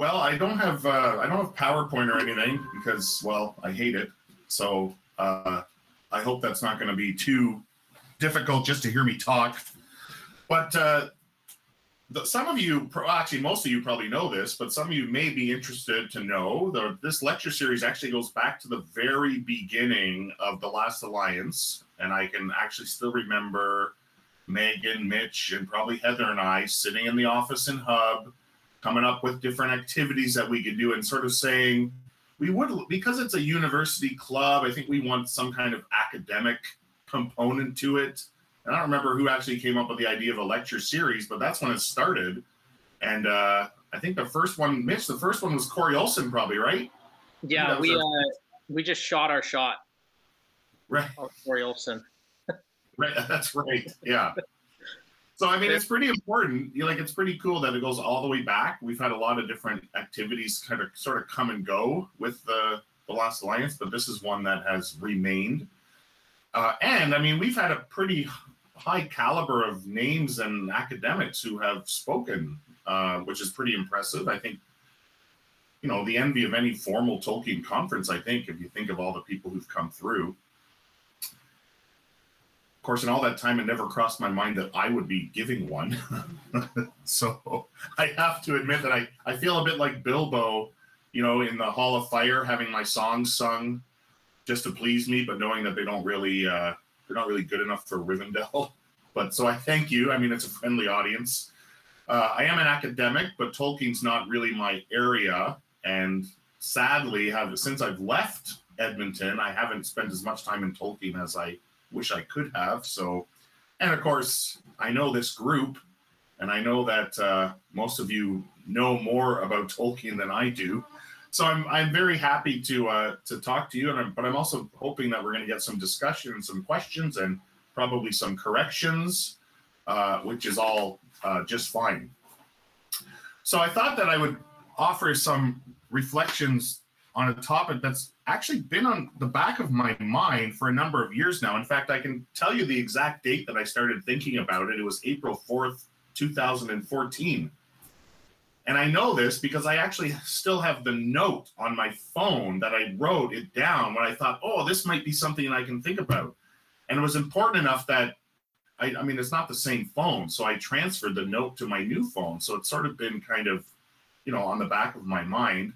Well, I don't have uh, I don't have PowerPoint or anything because well I hate it. So uh, I hope that's not going to be too difficult just to hear me talk. But uh, the, some of you, actually most of you probably know this, but some of you may be interested to know that this lecture series actually goes back to the very beginning of the Last Alliance, and I can actually still remember Megan, Mitch, and probably Heather and I sitting in the office in Hub coming up with different activities that we could do and sort of saying we would because it's a university club i think we want some kind of academic component to it. And i don't remember who actually came up with the idea of a lecture series but that's when it started. And uh, i think the first one mitch the first one was corey Olsen probably right? Yeah we our... uh, we just shot our shot. Right. Corey Olsen. Right that's right yeah so I mean, it's pretty important. Like it's pretty cool that it goes all the way back. We've had a lot of different activities kind of sort of come and go with the the Last Alliance, but this is one that has remained. Uh, and I mean, we've had a pretty high caliber of names and academics who have spoken, uh, which is pretty impressive. I think, you know, the envy of any formal Tolkien conference. I think if you think of all the people who've come through. Of course, in all that time, it never crossed my mind that I would be giving one. so I have to admit that I, I feel a bit like Bilbo, you know, in the Hall of Fire, having my songs sung just to please me, but knowing that they don't really, uh, they're not really good enough for Rivendell. But so I thank you. I mean, it's a friendly audience. Uh, I am an academic, but Tolkien's not really my area. And sadly, have since I've left Edmonton, I haven't spent as much time in Tolkien as I wish I could have. So, and of course, I know this group, and I know that uh, most of you know more about Tolkien than I do. So I'm I'm very happy to uh, to talk to you, and I'm, but I'm also hoping that we're going to get some discussion and some questions and probably some corrections, uh, which is all uh, just fine. So I thought that I would offer some reflections on a topic that's actually been on the back of my mind for a number of years now. In fact, I can tell you the exact date that I started thinking about it. It was April 4th, 2014. And I know this because I actually still have the note on my phone that I wrote it down when I thought, oh, this might be something I can think about. And it was important enough that I, I mean, it's not the same phone. So I transferred the note to my new phone. So it's sort of been kind of, you know, on the back of my mind.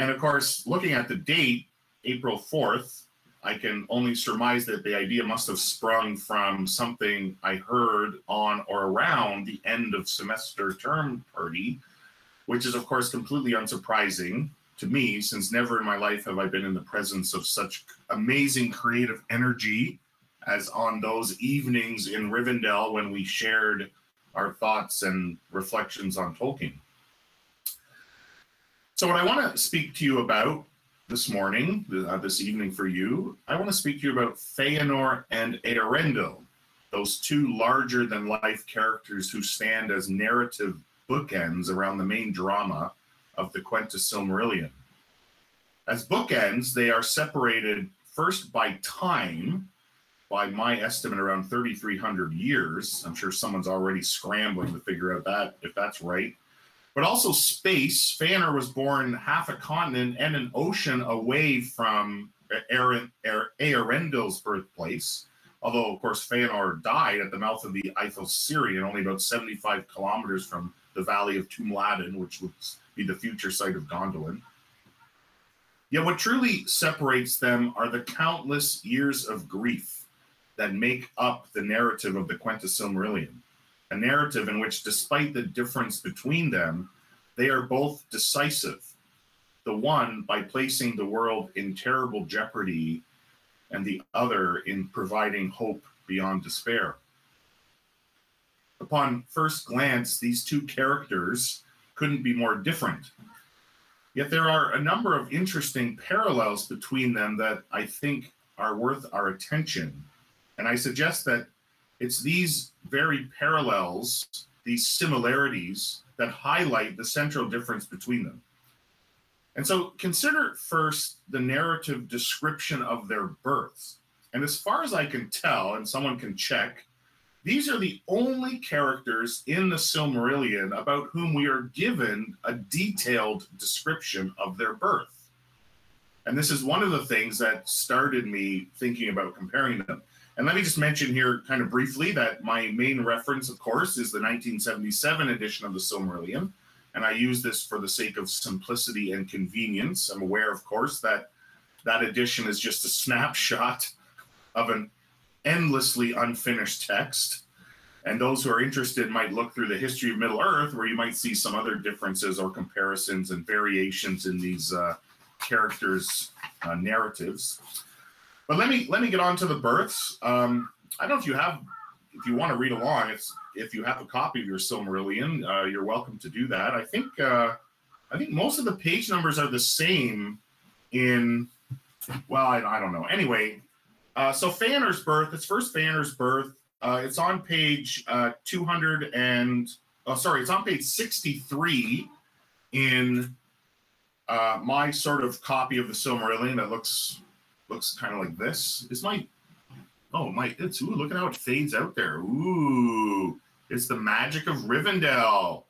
And of course, looking at the date, April 4th, I can only surmise that the idea must have sprung from something I heard on or around the end of semester term party, which is, of course, completely unsurprising to me, since never in my life have I been in the presence of such amazing creative energy as on those evenings in Rivendell when we shared our thoughts and reflections on Tolkien. So, what I want to speak to you about this morning, uh, this evening for you, I want to speak to you about Feanor and Eärendil, those two larger than life characters who stand as narrative bookends around the main drama of the Quenta Silmarillion. As bookends, they are separated first by time, by my estimate, around 3,300 years. I'm sure someone's already scrambling to figure out that if that's right but also space. Feanor was born half a continent and an ocean away from Eärendil's birthplace. Although, of course, Feanor died at the mouth of the Eithel Sirion, only about 75 kilometers from the valley of Tumladen, which would be the future site of Gondolin. Yet, what truly separates them are the countless years of grief that make up the narrative of the Quenta Silmarillion a narrative in which, despite the difference between them, they are both decisive. The one by placing the world in terrible jeopardy, and the other in providing hope beyond despair. Upon first glance, these two characters couldn't be more different. Yet there are a number of interesting parallels between them that I think are worth our attention. And I suggest that it's these very parallels, these similarities, that highlight the central difference between them. And so consider first the narrative description of their births. And as far as I can tell, and someone can check, These are the only characters in the Silmarillion about whom we are given a detailed description of their birth. And this is one of the things that started me thinking about comparing them. And let me just mention here, kind of briefly, that my main reference, of course, is the 1977 edition of the Silmarillion. And I use this for the sake of simplicity and convenience. I'm aware, of course, that that edition is just a snapshot of an endlessly unfinished text. And those who are interested might look through the history of Middle Earth, where you might see some other differences or comparisons and variations in these uh, characters' uh, narratives. But let me let me get on to the births. Um, I don't know if you have, if you want to read along. It's if you have a copy of your Silmarillion, uh, you're welcome to do that. I think uh, I think most of the page numbers are the same in. Well, I, I don't know. Anyway, uh, so Feanor's birth, it's first Feanor's birth. Uh, it's on page uh, 200 and, oh, sorry, it's on page 63 in uh, my sort of copy of the Silmarillion that looks looks kind of like this. Is my, oh, my, it's, ooh, look at how it fades out there. Ooh, it's the magic of Rivendell.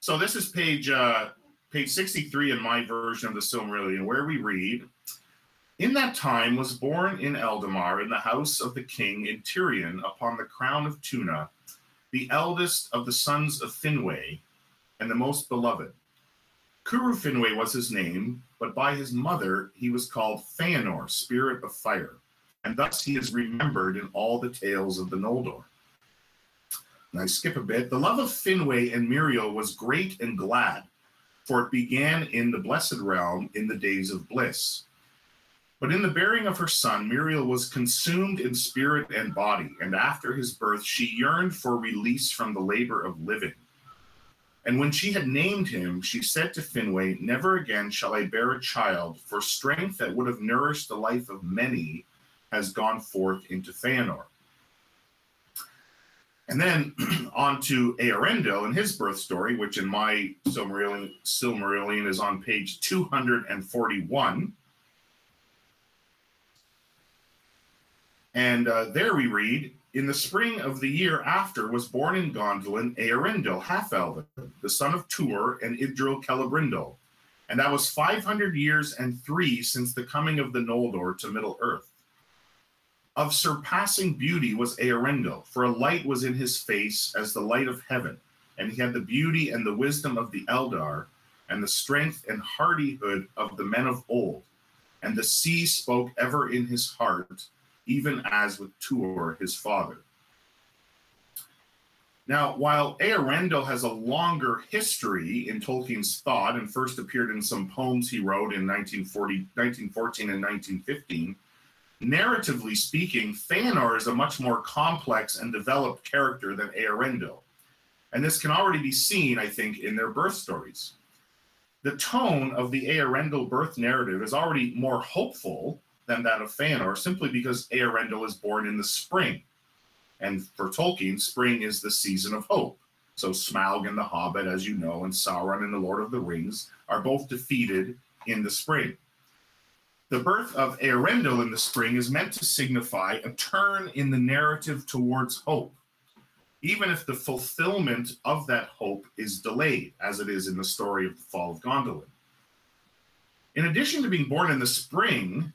So this is page uh, page 63 in my version of the Silmarillion, where we read, in that time was born in Eldamar, in the house of the king in Tirion, upon the crown of Tuna, the eldest of the sons of Finwë, and the most beloved. Curufinwë was his name, but by his mother he was called Feanor, spirit of fire, and thus he is remembered in all the tales of the Noldor. And I skip a bit. The love of Finwë and Miriel was great and glad, for it began in the blessed realm in the days of bliss. But in the bearing of her son, Miriel was consumed in spirit and body, and after his birth, she yearned for release from the labor of living. And when she had named him, she said to Finwë, Never again shall I bear a child, for strength that would have nourished the life of many has gone forth into Feanor. And then on to Eärendil and his birth story, which in my Silmarillion, Silmarillion is on page 241. And uh, there we read, in the spring of the year after was born in Gondolin Eärendil, half-elven, the son of Tuor and Idril Celebrindal. And that was 500 years and three since the coming of the Noldor to Middle-earth. Of surpassing beauty was Eärendil, for a light was in his face as the light of heaven, and he had the beauty and the wisdom of the Eldar, and the strength and hardihood of the men of old. And the sea spoke ever in his heart, even as with Tuor his father. Now, while Eärendil has a longer history in Tolkien's thought and first appeared in some poems he wrote in 1940, 1914 and 1915, narratively speaking, Feanor is a much more complex and developed character than Eärendil. And this can already be seen, I think, in their birth stories. The tone of the Eärendil birth narrative is already more hopeful than that of Feanor, simply because Eärendil is born in the spring. And for Tolkien, spring is the season of hope. So Smaug and the Hobbit, as you know, and Sauron and the Lord of the Rings are both defeated in the spring. The birth of Eärendil in the spring is meant to signify a turn in the narrative towards hope, even if the fulfillment of that hope is delayed, as it is in the story of the fall of Gondolin. In addition to being born in the spring,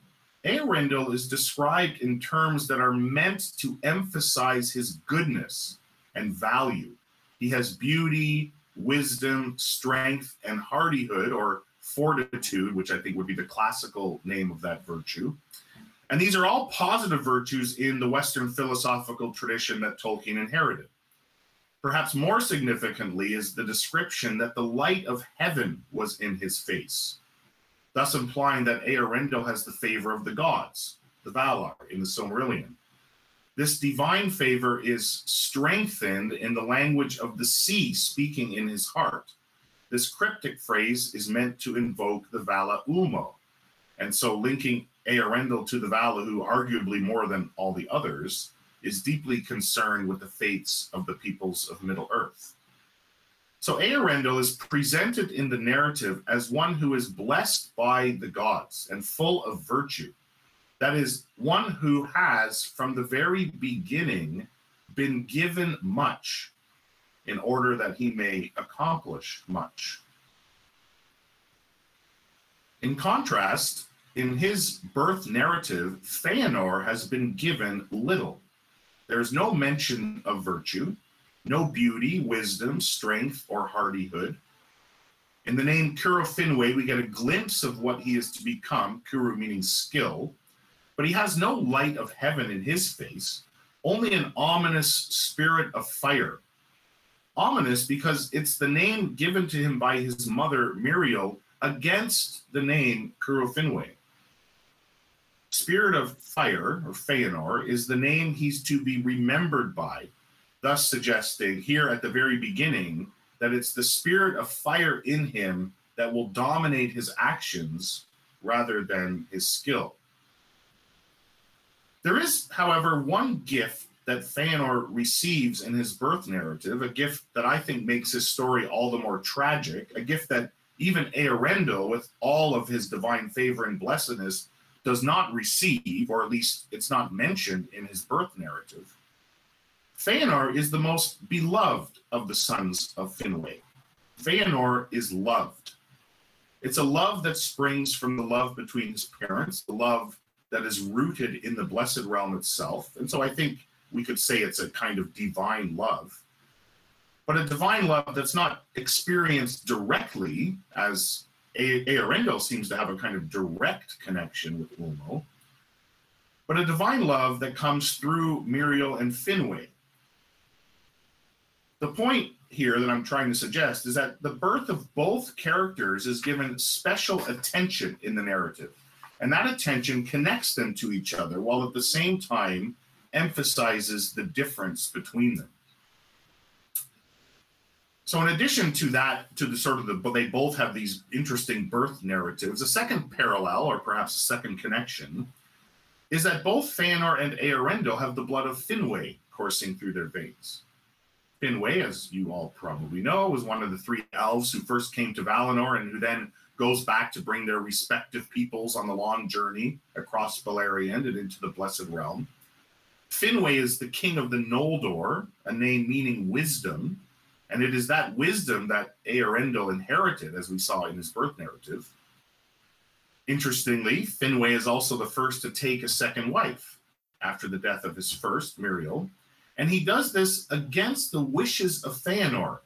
Eärendil is described in terms that are meant to emphasize his goodness and value. He has beauty, wisdom, strength, and hardihood, or fortitude, which I think would be the classical name of that virtue. And these are all positive virtues in the Western philosophical tradition that Tolkien inherited. Perhaps more significantly is the description that the light of heaven was in his face thus implying that Eärendil has the favor of the gods, the Valar, in the Silmarillion. This divine favor is strengthened in the language of the sea speaking in his heart. This cryptic phrase is meant to invoke the Vala Ulmo. And so linking Eärendil to the Vala, who arguably more than all the others, is deeply concerned with the fates of the peoples of Middle Earth. So Eärendil is presented in the narrative as one who is blessed by the gods and full of virtue. That is, one who has from the very beginning been given much in order that he may accomplish much. In contrast, in his birth narrative, Feanor has been given little. There's no mention of virtue, no beauty, wisdom, strength, or hardihood. In the name Curufinwë, we get a glimpse of what he is to become, Kuru meaning skill, but he has no light of heaven in his face, only an ominous spirit of fire. Ominous because it's the name given to him by his mother, Miriel, against the name Curufinwë. Spirit of Fire, or Feanor, is the name he's to be remembered by, thus suggesting here at the very beginning that it's the spirit of fire in him that will dominate his actions rather than his skill. There is, however, one gift that Feanor receives in his birth narrative, a gift that I think makes his story all the more tragic, a gift that even Eärendil, with all of his divine favor and blessedness, does not receive, or at least it's not mentioned in his birth narrative. Feanor is the most beloved of the sons of Finwë. Feanor is loved. It's a love that springs from the love between his parents, the love that is rooted in the blessed realm itself. And so I think we could say it's a kind of divine love. But a divine love that's not experienced directly, as Eärendil seems to have a kind of direct connection with Ulmo, but a divine love that comes through Miriel and Finwë. The point here that I'm trying to suggest is that the birth of both characters is given special attention in the narrative. And that attention connects them to each other while at the same time emphasizes the difference between them. So, in addition to that, to the sort of the, but they both have these interesting birth narratives. A second parallel, or perhaps a second connection, is that both Feanor and Eärendil have the blood of Finwë coursing through their veins. Finwë, as you all probably know, was one of the three elves who first came to Valinor and who then goes back to bring their respective peoples on the long journey across Beleriand and into the Blessed Realm. Finwë is the king of the Noldor, a name meaning wisdom, and it is that wisdom that Eärendil inherited, as we saw in his birth narrative. Interestingly, Finwë is also the first to take a second wife after the death of his first, Miriel, and he does this against the wishes of Feanor.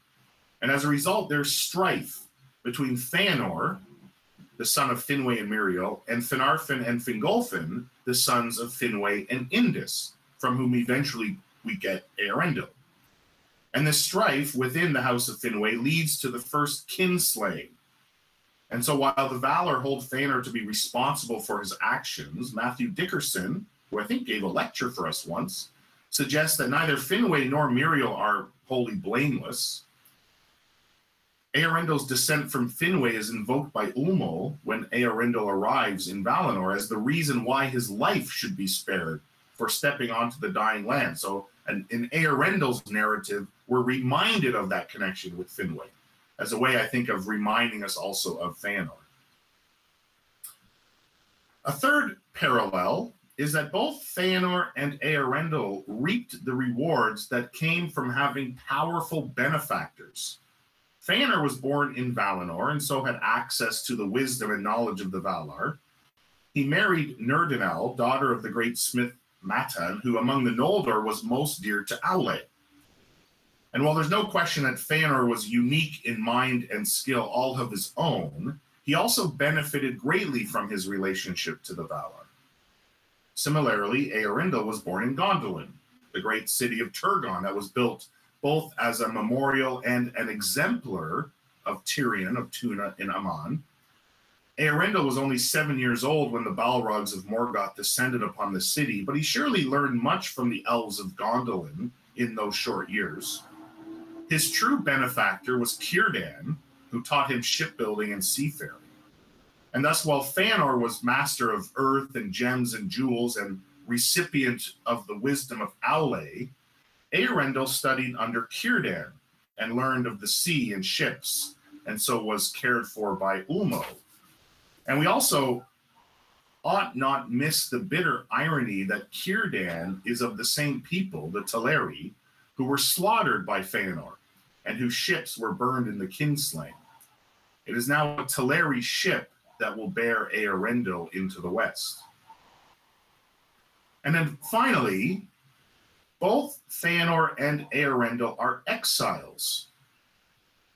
And as a result, there's strife between Feanor, the son of Finwë and Miriel, and Finarfin and Fingolfin, the sons of Finwë and Indis, from whom eventually we get Eärendil. And the strife within the house of Finwë leads to the first kinslaying. And so while the Valar hold Feanor to be responsible for his actions, Matthew Dickerson, who I think gave a lecture for us once, suggests that neither Finwë nor Miriel are wholly blameless. Eärendil's descent from Finwë is invoked by Ulmo when Eärendil arrives in Valinor as the reason why his life should be spared for stepping onto the dying land. So in Eärendil's narrative, we're reminded of that connection with Finwë as a way, I think, of reminding us also of Feanor. A third parallel is that both Feanor and Eärendil reaped the rewards that came from having powerful benefactors. Feanor was born in Valinor and so had access to the wisdom and knowledge of the Valar. He married Nerdanel, daughter of the great smith Mahtan, who among the Noldor was most dear to Aule. And while there's no question that Feanor was unique in mind and skill all of his own, he also benefited greatly from his relationship to the Valar. Similarly, Eärendil was born in Gondolin, the great city of Turgon that was built both as a memorial and an exemplar of Tirion of Tuna in Aman, Eärendil was only seven years old when the Balrogs of Morgoth descended upon the city, but he surely learned much from the elves of Gondolin in those short years. His true benefactor was Círdan, who taught him shipbuilding and seafaring. And thus, while Feanor was master of earth and gems and jewels and recipient of the wisdom of Aule, Eärendil studied under Círdan and learned of the sea and ships, and so was cared for by Ulmo, and we also ought not miss the bitter irony that Círdan is of the same people, the Teleri, who were slaughtered by Feanor, and whose ships were burned in the kinslaying. It is now a Teleri ship that will bear Earendil into the west. And then finally, both Feanor and Earendil are exiles.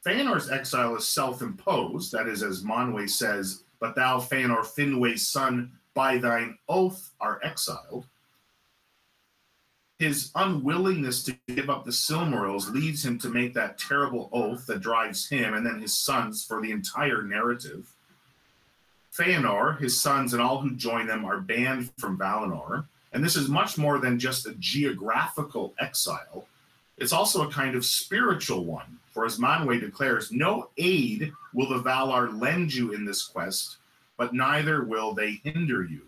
Feanor's exile is self-imposed, that is, as Manwe says, but thou, Feanor, Finwë's son, by thine oath are exiled. His unwillingness to give up the Silmarils leads him to make that terrible oath that drives him and then his sons for the entire narrative. Feanor, his sons, and all who join them are banned from Valinor. And this is much more than just a geographical exile. It's also a kind of spiritual one. For as Manwe declares, no aid will the Valar lend you in this quest, but neither will they hinder you.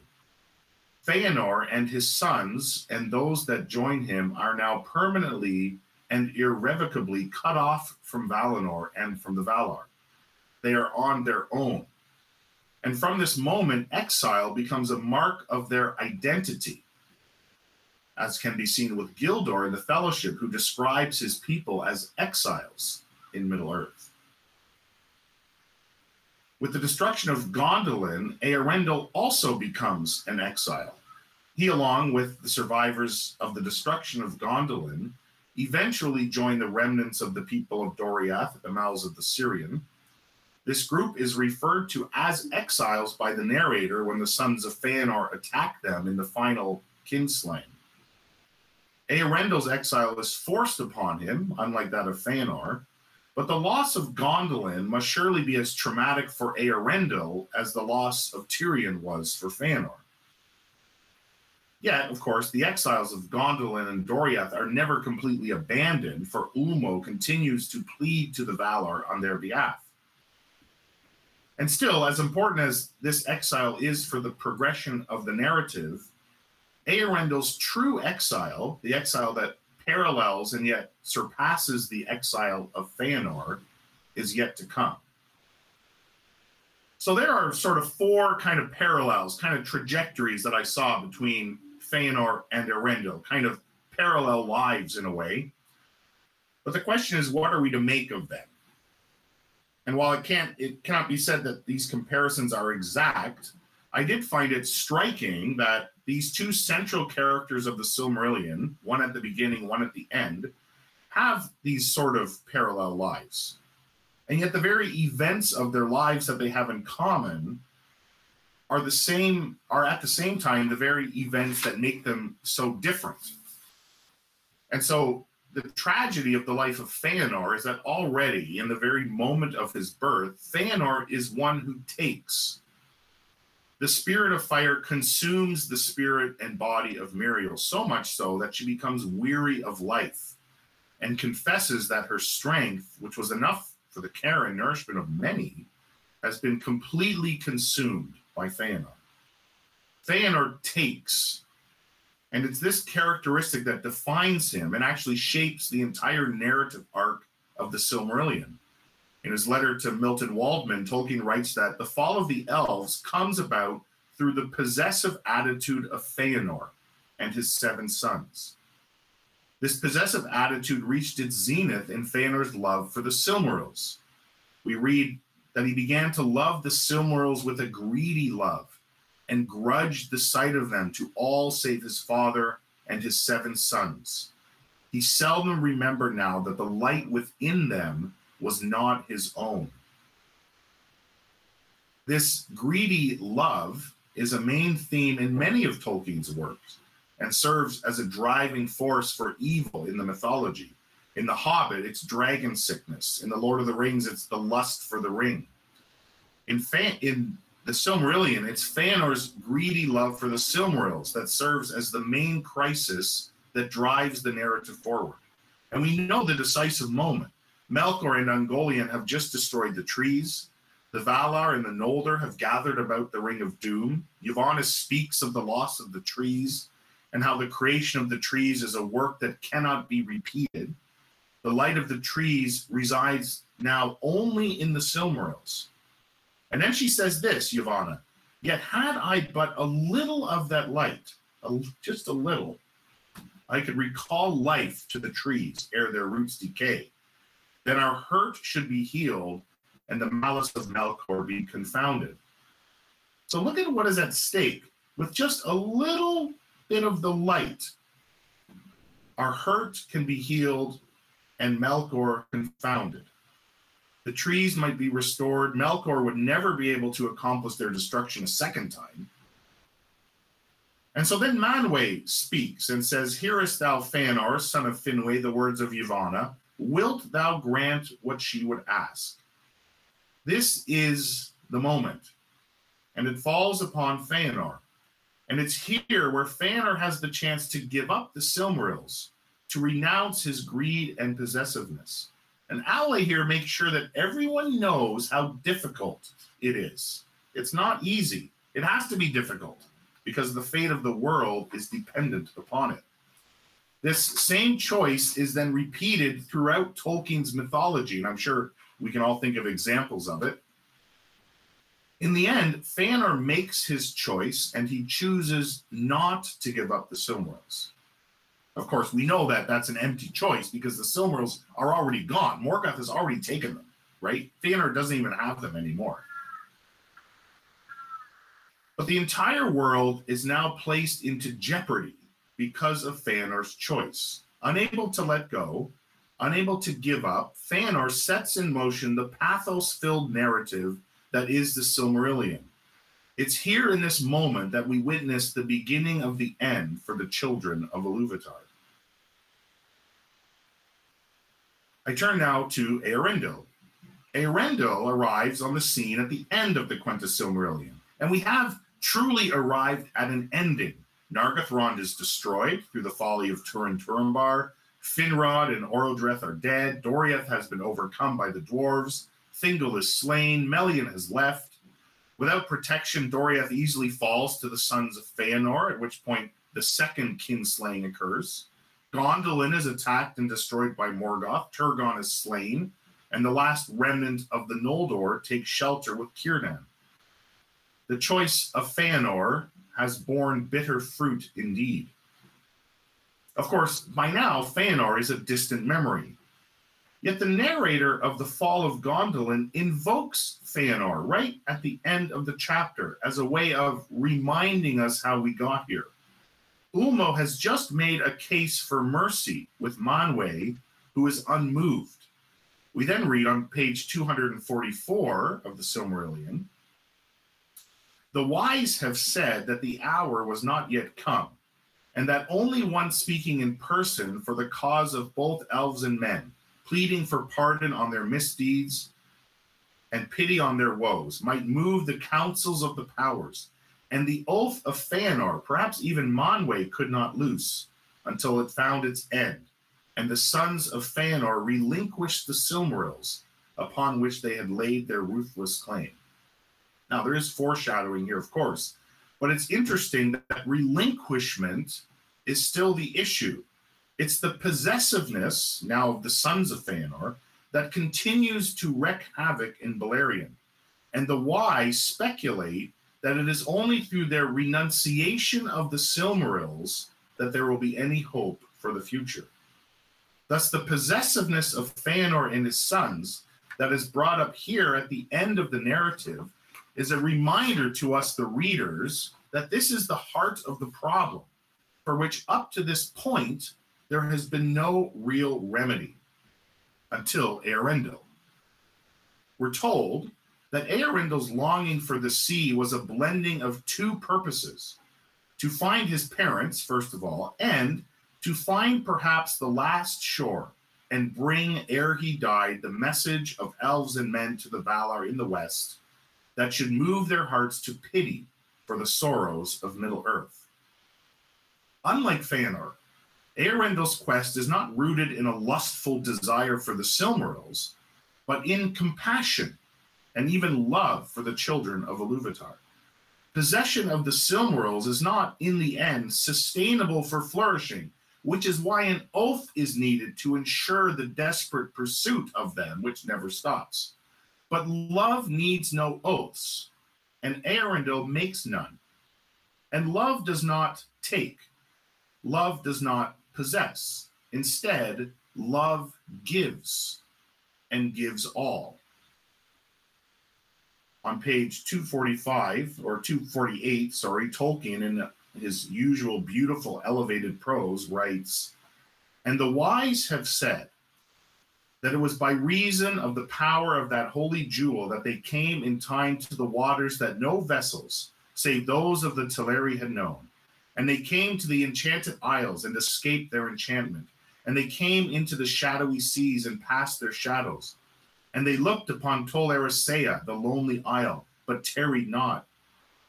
Feanor and his sons and those that join him are now permanently and irrevocably cut off from Valinor and from the Valar. They are on their own. And from this moment, exile becomes a mark of their identity, as can be seen with Gildor in the Fellowship, who describes his people as exiles in Middle Earth. With the destruction of Gondolin, Earendil also becomes an exile. He, along with the survivors of the destruction of Gondolin, eventually joined the remnants of the people of Doriath at the mouths of the Sirion. This group is referred to as exiles by the narrator when the sons of Feanor attack them in the final kinslaying. Earendil's exile is forced upon him, unlike that of Feanor, but the loss of Gondolin must surely be as traumatic for Earendil as the loss of Tirion was for Feanor. Yet, of course, the exiles of Gondolin and Doriath are never completely abandoned, for Ulmo continues to plead to the Valar on their behalf. And still, as important as this exile is for the progression of the narrative, Earendil's true exile, the exile that parallels and yet surpasses the exile of Feanor is yet to come. So there are sort of four kind of parallels, kind of trajectories that I saw between Feanor and Earendil, kind of parallel lives in a way. But the question is, what are we to make of them? And while it can't, it cannot be said that these comparisons are exact, I did find it striking that these two central characters of the Silmarillion, one at the beginning, one at the end, have these sort of parallel lives. And yet, the very events of their lives that they have in common are the same, are at the same time the very events that make them so different. And so, the tragedy of the life of Feanor is that already in the very moment of his birth, Feanor is one who takes the spirit of fire consumes the spirit and body of Miriel, so much so that she becomes weary of life and confesses that her strength, which was enough for the care and nourishment of many, has been completely consumed by Feanor. Feanor takes, and it's this characteristic that defines him and actually shapes the entire narrative arc of the Silmarillion. In his letter to Milton Waldman, Tolkien writes that the fall of the elves comes about through the possessive attitude of Feanor and his seven sons. This possessive attitude reached its zenith in Feanor's love for the Silmarils. We read that he began to love the Silmarils with a greedy love and grudged the sight of them to all save his father and his seven sons. He seldom remembered now that the light within them was not his own. This greedy love is a main theme in many of Tolkien's works and serves as a driving force for evil in the mythology. In The Hobbit, it's dragon sickness. In The Lord of the Rings, it's the lust for the ring. In, Fa- in the Silmarillion, it's Feanor's greedy love for the Silmarils that serves as the main crisis that drives the narrative forward. And we know the decisive moment. Melkor and Ungoliant have just destroyed the trees. The Valar and the Noldor have gathered about the Ring of Doom. Yavanna speaks of the loss of the trees and how the creation of the trees is a work that cannot be repeated. The light of the trees resides now only in the Silmarils. And then she says this, Yavanna, Yet had I but a little of that light, a, just a little, I could recall life to the trees ere their roots decay. Then our hurt should be healed, and the malice of Melkor be confounded. So look at what is at stake. With just a little bit of the light, our hurt can be healed and Melkor confounded. The trees might be restored. Melkor would never be able to accomplish their destruction a second time. And so then Manwë speaks and says, Hearest thou, Fëanor, son of Finwë, the words of Yavanna? Wilt thou grant what she would ask? This is the moment. And it falls upon Fëanor. And it's here where Fëanor has the chance to give up the Silmarils, to renounce his greed and possessiveness. And Aule here makes sure that everyone knows how difficult it is. It's not easy. It has to be difficult because the fate of the world is dependent upon it. This same choice is then repeated throughout Tolkien's mythology, and I'm sure we can all think of examples of it. In the end, Fëanor makes his choice and he chooses not to give up the Silmarils. Of course, we know that that's an empty choice because the Silmarils are already gone. Morgoth has already taken them, right? Fëanor doesn't even have them anymore. But the entire world is now placed into jeopardy because of Fëanor's choice. Unable to let go, unable to give up, Fëanor sets in motion the pathos filled narrative that is the Silmarillion. It's here in this moment that we witness the beginning of the end for the children of Iluvatar. I turn now to Eärendil. Eärendil arrives on the scene at the end of the Quenta Silmarillion, and we have truly arrived at an ending. Nargothrond is destroyed through the folly of Turin Turambar. Finrod and Orodreth are dead. Doriath has been overcome by the dwarves. Thingol is slain. Melian has left. Without protection, Doriath easily falls to the sons of Feanor, at which point the second kinslaying occurs. Gondolin is attacked and destroyed by Morgoth. Turgon is slain. And the last remnant of the Noldor takes shelter with Círdan. The choice of Feanor has borne bitter fruit indeed. Of course, by now, Feanor is a distant memory. Yet the narrator of the fall of Gondolin invokes Feanor right at the end of the chapter as a way of reminding us how we got here. Ulmo has just made a case for mercy with Manwë, who is unmoved. We then read on page 244 of the Silmarillion the wise have said that the hour was not yet come, and that only one speaking in person for the cause of both elves and men, pleading for pardon on their misdeeds and pity on their woes, might move the councils of the powers. And the oath of Feanor, perhaps even Manwë, could not loose until it found its end. And the sons of Feanor relinquished the Silmarils upon which they had laid their ruthless claim. Now, there is foreshadowing here, of course, but it's interesting that relinquishment is still the issue. It's the possessiveness now of the sons of Feanor that continues to wreak havoc in Beleriand. And the wise speculate that it is only through their renunciation of the Silmarils that there will be any hope for the future. Thus, the possessiveness of Feanor and his sons that is brought up here at the end of the narrative is a reminder to us, the readers, that this is the heart of the problem, for which up to this point there has been no real remedy until Eärendil. We're told that Eärendil's longing for the sea was a blending of two purposes to find his parents, first of all, and to find perhaps the last shore and bring, ere he died, the message of elves and men to the Valar in the west that should move their hearts to pity for the sorrows of Middle Earth. Unlike Feanor, Eärendil's quest is not rooted in a lustful desire for the Silmarils, but in compassion and even love for the children of Iluvatar. Possession of the Silmarils is not, in the end, sustainable for flourishing, which is why an oath is needed to ensure the desperate pursuit of them, which never stops. But love needs no oaths. and Eärendil makes none. And love does not take, love does not possess. Instead, love gives and gives all. On page 245 or 248, sorry, Tolkien in his usual beautiful elevated prose writes, And the wise have said that it was by reason of the power of that holy jewel that they came in time to the waters that no vessels, save those of the Teleri, had known. And they came to the enchanted isles and escaped their enchantment. And they came into the shadowy seas and passed their shadows. And they looked upon Tol Eressëa, the lonely isle, but tarried not.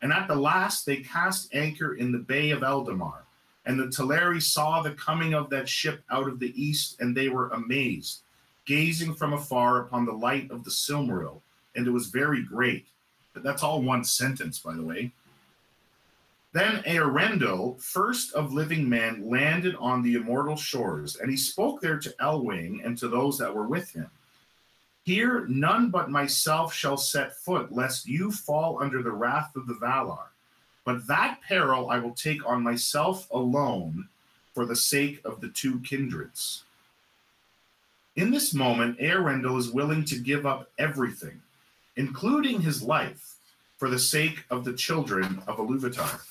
And at the last they cast anchor in the bay of Eldamar. And the Teleri saw the coming of that ship out of the east, and they were amazed, gazing from afar upon the light of the Silmaril. And it was very great. But that's all one sentence, by the way. Then Eärendil, first of living men, landed on the immortal shores, and he spoke there to Elwing and to those that were with him. Here none but myself shall set foot, lest you fall under the wrath of the Valar. But that peril I will take on myself alone for the sake of the two kindreds. In this moment, Eärendil is willing to give up everything, including his life, for the sake of the children of Iluvatar.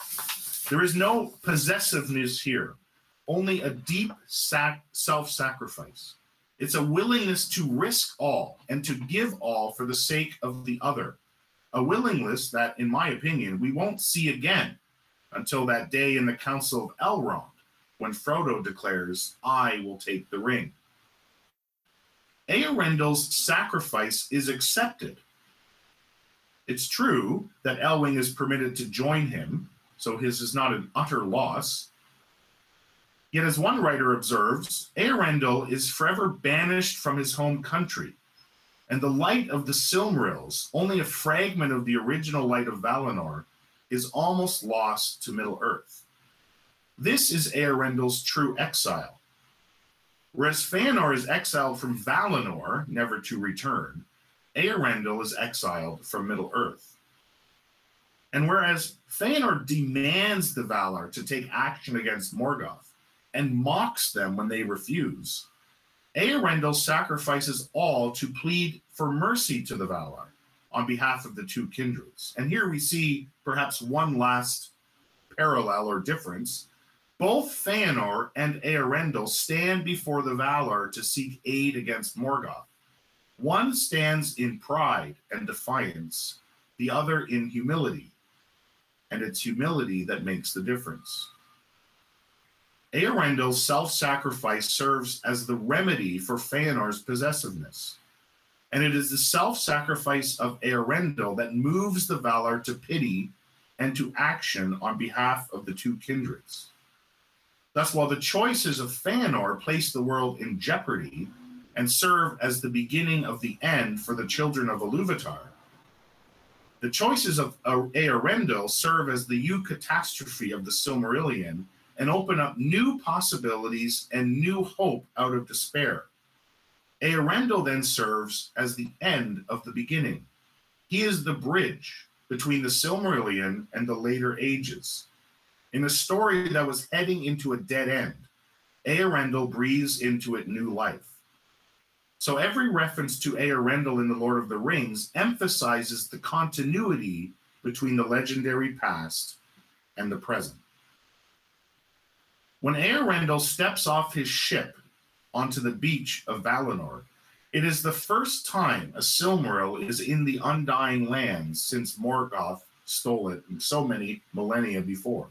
There is no possessiveness here, only a deep sac- self sacrifice. It's a willingness to risk all and to give all for the sake of the other. A willingness that, in my opinion, we won't see again until that day in the Council of Elrond when Frodo declares, I will take the ring. Eärendil's sacrifice is accepted. It's true that Elwing is permitted to join him, so his is not an utter loss. Yet, as one writer observes, Eärendil is forever banished from his home country, and the light of the Silmarils, only a fragment of the original light of Valinor, is almost lost to Middle Earth. This is Eärendil's true exile. Whereas Fëanor is exiled from Valinor, never to return, Eärendil is exiled from Middle Earth. And whereas Fëanor demands the Valar to take action against Morgoth and mocks them when they refuse, Eärendil sacrifices all to plead for mercy to the Valar on behalf of the two kindreds. And here we see perhaps one last parallel or difference. Both Fëanor and Eärendil stand before the Valar to seek aid against Morgoth. One stands in pride and defiance, the other in humility. And it's humility that makes the difference. Eärendil's self sacrifice serves as the remedy for Fëanor's possessiveness. And it is the self sacrifice of Eärendil that moves the Valar to pity and to action on behalf of the two kindreds. Thus, while the choices of Fëanor place the world in jeopardy and serve as the beginning of the end for the children of Iluvatar, the choices of Eärendil serve as the eucatastrophe of the Silmarillion and open up new possibilities and new hope out of despair. Eärendil then serves as the end of the beginning. He is the bridge between the Silmarillion and the later ages. In a story that was heading into a dead end, Eärendil breathes into it new life. So every reference to Eärendil in The Lord of the Rings emphasizes the continuity between the legendary past and the present. When Eärendil steps off his ship onto the beach of Valinor, it is the first time a Silmaril is in the Undying Lands since Morgoth stole it so many millennia before.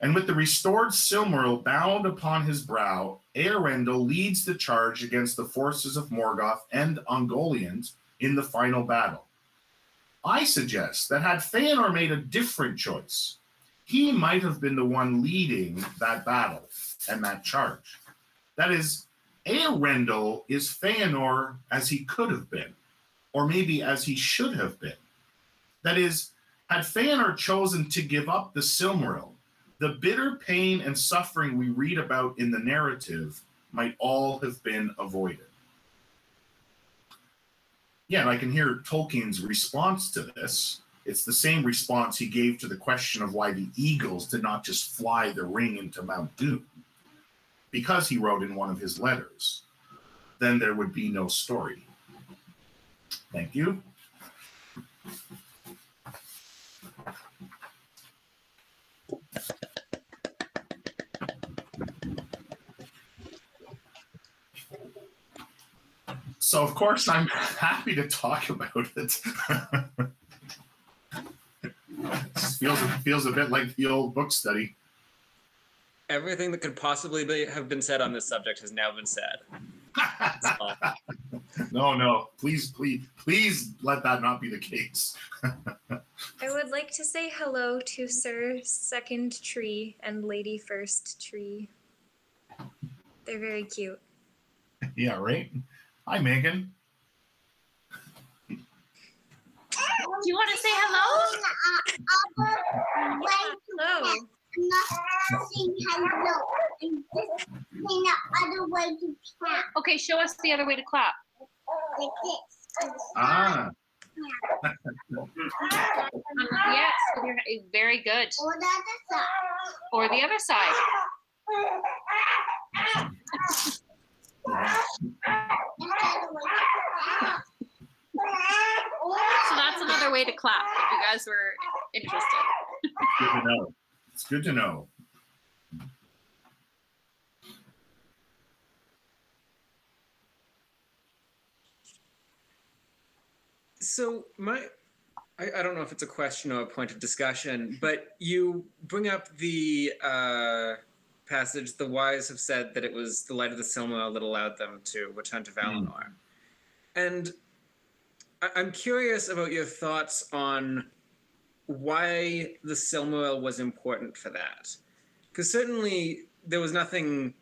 And with the restored Silmaril bound upon his brow, Eärendil leads the charge against the forces of Morgoth and Ungoliant in the final battle. I suggest that had Fëanor made a different choice, he might have been the one leading that battle and that charge. That is, Eärendil is Fëanor as he could have been, or maybe as he should have been. That is, had Fëanor chosen to give up the Silmaril, the bitter pain and suffering we read about in the narrative might all have been avoided. Yeah, and I can hear Tolkien's response to this It's the same response he gave to the question of why the Eagles did not just fly the ring into Mount Doom. Because he wrote in one of his letters, then there would be no story. Thank you. So of course I'm happy to talk about it. feels feels a bit like the old book study. Everything that could possibly be, have been said on this subject has now been said. no, no, please, please, please let that not be the case. I would like to say hello to Sir Second Tree and Lady First Tree. They're very cute. Yeah, right. Hi, Megan. Do you want to say hello? Hello. not saying hello. I'm just saying the other way to clap. Okay, show us the other way to clap. Like this. Ah. yes, very good. Or the other side. Or the other side. So that's another way to clap if you guys were interested. Good to know. It's good to know. So my I, I, don't know if it's a question or a point of discussion, but you bring up the uh, passage, the wise have said that it was the light of the Silmaril that allowed them to return to Valinor. Mm. And I'm curious about your thoughts on why the Silmaril was important for that. Because certainly there was nothing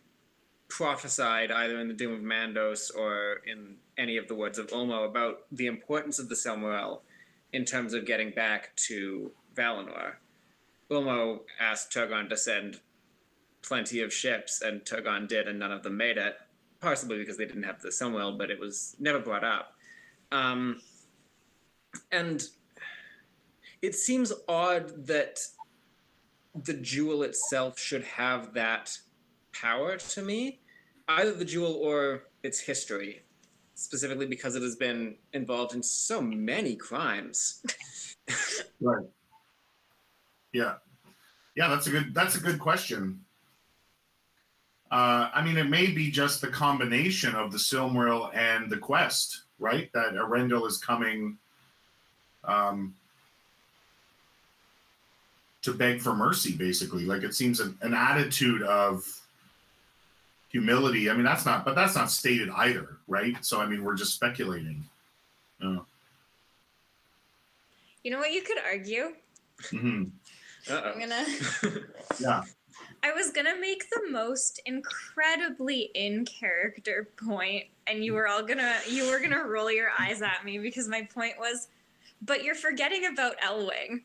prophesied either in the Doom of Mandos or in any of the words of Ulmo about the importance of the Silmaril in terms of getting back to Valinor. Ulmo asked Turgon to send plenty of ships, and Turgon did, and none of them made it. Possibly because they didn't have the Silmaril, but it was never brought up. Um, and it seems odd that the jewel itself should have that power to me, either the jewel or its history, specifically because it has been involved in so many crimes. right. Yeah. Yeah, that's a good that's a good question. Uh, I mean, it may be just the combination of the Silmaril and the quest, right? That Eärendil is coming um, to beg for mercy, basically. Like it seems an, an attitude of humility. I mean, that's not, but that's not stated either, right? So, I mean, we're just speculating. You know what you could argue? Mm-hmm. I'm gonna. yeah. I was gonna make the most incredibly in character point, and you were all gonna you were gonna roll your eyes at me because my point was, but you're forgetting about Elwing.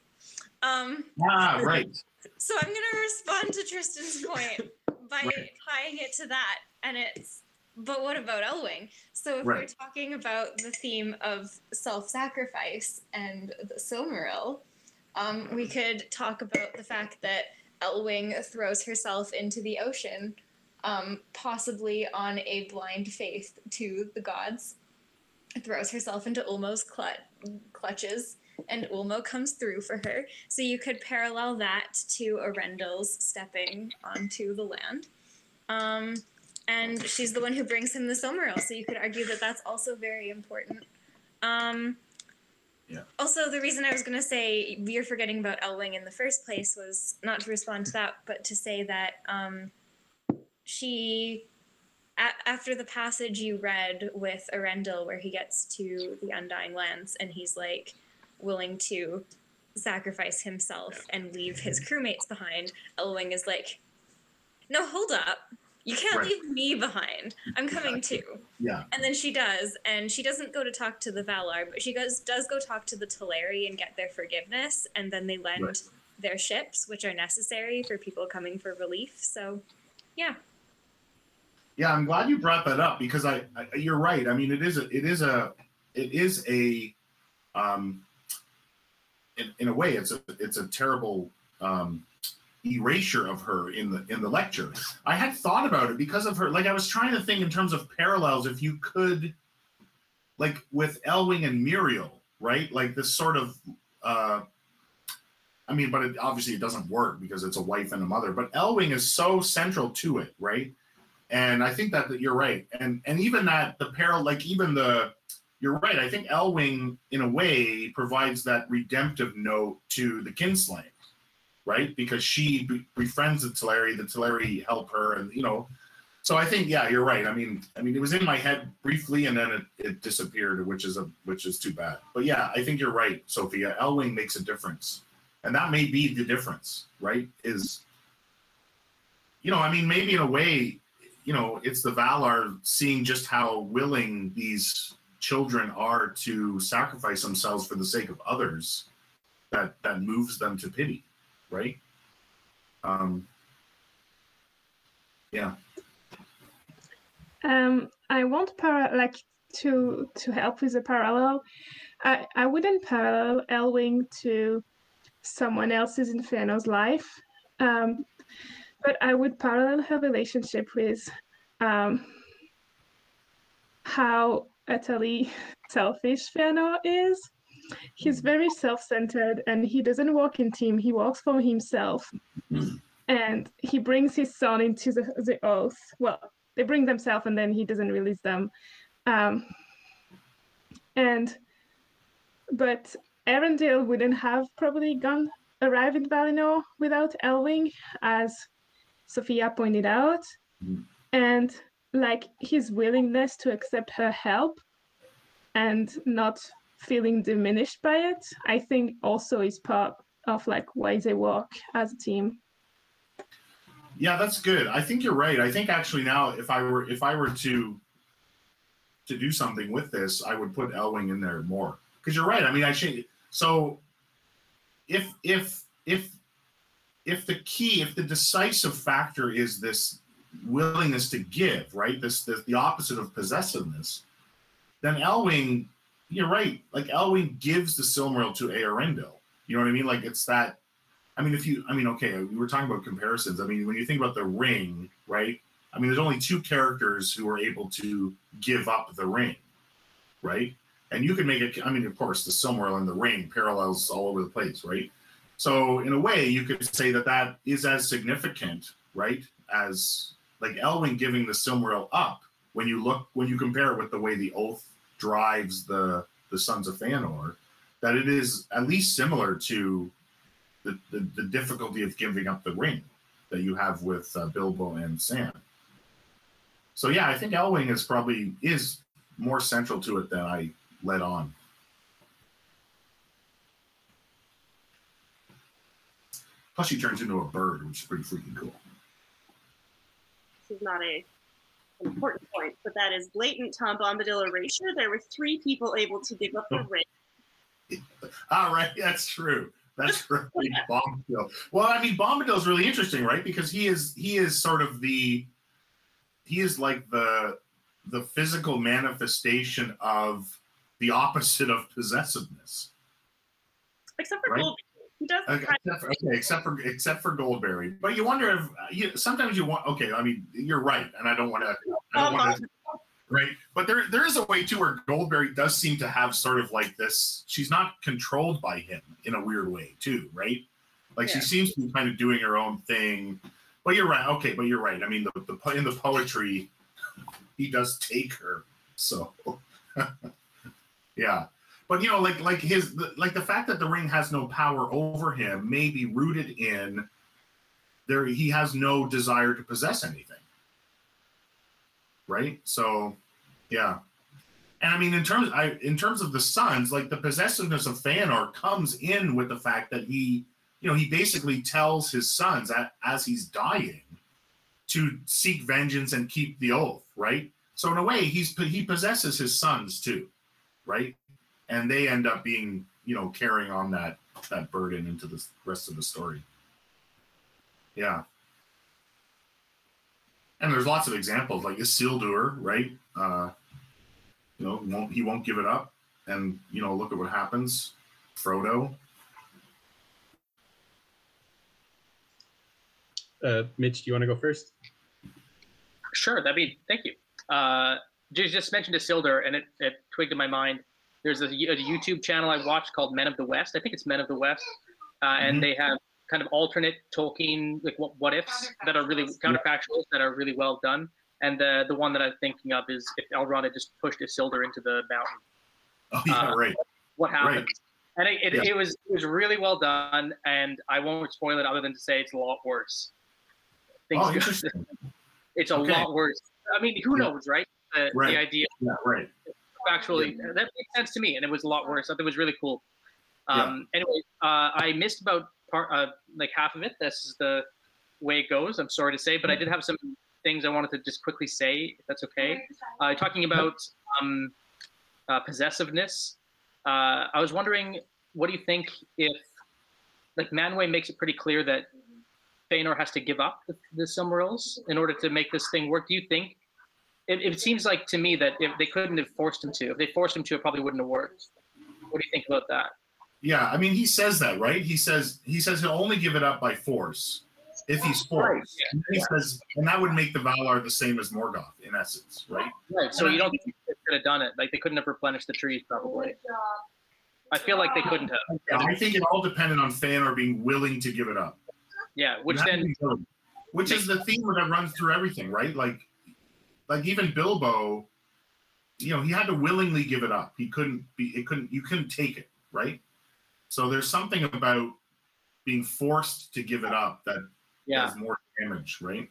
Um, ah, right. So I'm gonna respond to Tristan's point by right. tying it to that, and it's, but what about Elwing? So if right. we're talking about the theme of self-sacrifice and the Silmaril, um, we could talk about the fact that Elwing throws herself into the ocean, um, possibly on a blind faith to the gods. Throws herself into Ulmo's clutches, and Ulmo comes through for her. So you could parallel that to Eärendil's stepping onto the land. Um, and she's the one who brings him the Silmaril, so you could argue that that's also very important. Um, yeah. Also, the reason I was going to say you're forgetting about Elwing in the first place was not to respond to that, but to say that um, she, a- after the passage you read with Eärendil, where he gets to the Undying Lands and he's like willing to sacrifice himself and leave his crewmates behind, Elwing is like, no, hold up. You can't right. leave me behind. I'm coming too. Yeah. And then she does, and she doesn't go to talk to the Valar, but she goes does go talk to the Teleri and get their forgiveness, and then they lend right. their ships, which are necessary for people coming for relief. So, yeah. Yeah, I'm glad you brought that up because I, I you're right. I mean, it is a it is a it is a um in, in a way, it's a it's a terrible um, erasure of her in the in the lecture. I had thought about it because of her. Like I was trying to think in terms of parallels. If you could, like with Elwing and Miriel, right? Like this sort of. Uh, I mean, but it, obviously it doesn't work because it's a wife and a mother. But Elwing is so central to it, right? And I think that, that you're right. And and even that the parallel, like even the you're right. I think Elwing, in a way, provides that redemptive note to the Kinslaying, right? Because she befriends the Teleri, the Teleri help her, and you know. So I think, yeah, you're right. I mean, I mean, it was in my head briefly, and then it, it disappeared, which is a which is too bad. But yeah, I think you're right, Sophia. Elwing makes a difference, and that may be the difference, right? Is you know, I mean, maybe in a way, you know, it's the Valar seeing just how willing these children are to sacrifice themselves for the sake of others that that moves them to pity right? Um yeah. Um i want para like to to help with the parallel. I i wouldn't parallel elwing to someone else's Feanor's life. Um but i would parallel her relationship with um how utterly selfish Fëanor is. He's very self-centered and he doesn't work in team. He works for himself. And he brings his son into the, the oath. Well, they bring themselves and then he doesn't release them. Um, and but Eärendil wouldn't have probably gone arrive in Valinor without Elwing, as Sophia pointed out. Mm. And like his willingness to accept her help and not feeling diminished by it, I think also is part of like why they work as a team. Yeah, that's good. I think you're right. I think actually now if I were if I were to to do something with this, I would put Elwing in there more. Because you're right. I mean, I should so if if if if the key, if the decisive factor is this willingness to give, right? This, this the opposite of possessiveness. Then Elwing, you're right. Like Elwing gives the Silmaril to Eärendil. You know what I mean? Like it's that. I mean, if you, I mean, okay, we were talking about comparisons. I mean, when you think about the ring, right? I mean, there's only two characters who are able to give up the ring, right? And you can make it. I mean, of course, the Silmaril and the ring parallels all over the place, right? So in a way, you could say that that is as significant, right, as like Elwing giving the Silmaril up when you look when you compare it with the way the oath drives the the sons of Fëanor, that it is at least similar to the, the, the difficulty of giving up the ring that you have with uh, Bilbo and Sam. So yeah, I think Elwing is probably is more central to it than I let on. Plus, she turns into a bird, which is pretty freaking cool This is not a important point, but that is blatant Tom Bombadil erasure. There were three people able to give up the oh. ring. All right, that's true. That's right, Bombadil. Well, I mean, Bombadil is really interesting, right? Because he is he is sort of the he is like the the physical manifestation of the opposite of possessiveness. Except for right? Does okay, except for, okay, except for except for Goldberry. But you wonder if you sometimes you want. Okay, I mean you're right, and I don't want to. I don't want to. Right, but there there is a way too where Goldberry does seem to have sort of like this. She's not controlled by him in a weird way too, right? Like yeah. she seems to be kind of doing her own thing. But you're right. Okay, but you're right. I mean, the, the in the poetry, he does take her. So, yeah but you know like like his like the fact that the ring has no power over him may be rooted in there he has no desire to possess anything. Right? So yeah. And i mean in terms i in terms of the sons like the possessiveness of Fëanor comes in with the fact that he you know he basically tells his sons at, as he's dying to seek vengeance and keep the oath right? So in a way he's he possesses his sons too right and they end up being you know carrying on that that burden into the rest of the story. Yeah. And there's lots of examples, like Isildur, right? Uh, you know, won't, he won't give it up, and you know, look at what happens. Frodo. Uh, Mitch, do you want to go first? Sure, that'd be. Thank you. Uh, you just mentioned Isildur, and it, it twigged in my mind. There's a, a, YouTube channel I watched called Men of the West. I think it's Men of the West, uh, mm-hmm. and they have kind of alternate Tolkien like what, what ifs that are really counterfactuals that are really well done. And the the one that I'm thinking of is if Elrond had just pushed Isildur into the mountain. Oh yeah, uh, right. What happened? Right. And it, it, yeah. it, was it was really well done, and I won't spoil it other than to say it's a lot worse. Things oh, interesting. it's a okay. lot worse. I mean, who yeah. knows, right? The, right. the idea. Yeah, right. Actually, yeah. that makes sense to me, and it was a lot worse. I thought it was really cool. Um, Anyway, uh, I missed about part, uh, like half of it. This is the way it goes. I'm sorry to say, but I did have some things I wanted to just quickly say, if that's okay. Uh, talking about um, uh, possessiveness, uh, I was wondering, what do you think if, like, Manwë makes it pretty clear that Feanor has to give up the, the Silmarils in order to make this thing work? Do you think? It, it seems like to me that if they couldn't have forced him to, if they forced him to, it probably wouldn't have worked. What do you think about that? Yeah, I mean, he says that, right? He says he says he'll only give it up by force if he's forced. Yeah. And he yeah. says, and that would make the Valar the same as Morgoth in essence, right? Right. So you don't think they could have done it? Like they couldn't have replenished the trees, probably. I feel like they couldn't have. Yeah, I think it all depended on Feanor being willing to give it up. Yeah, which then, which is the theme that runs through everything, right? Like, like even Bilbo, you know, he had to willingly give it up. He couldn't be. It couldn't. You couldn't take it, right? So there's something about being forced to give it up that yeah. does more damage, right?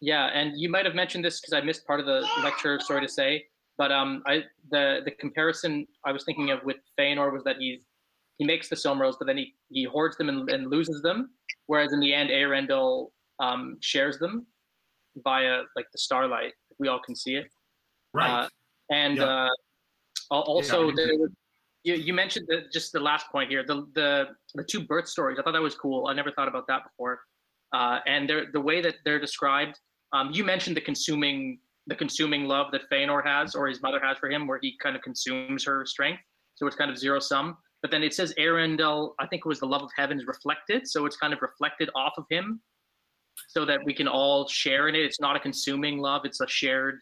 Yeah, and you might have mentioned this because I missed part of the lecture. Sorry to say, but um, I the the comparison I was thinking of with Feanor was that he's he makes the Silmarils, but then he he hoards them and, and loses them, whereas in the end, Eärendil um, shares them via like the starlight. We all can see it. Right. Uh, and yeah. uh, also, yeah, there, you, you mentioned the, just the last point here, the, the the two birth stories. I thought that was cool. I never thought about that before. Uh, and they're, the way that they're described, um, you mentioned the consuming the consuming love that Feanor has or his mother has for him, where he kind of consumes her strength. So it's kind of zero sum. But then it says Eärendil, I think it was the love of heaven is reflected. So it's kind of reflected off of him so that we can all share in it. It's not a consuming love, it's a shared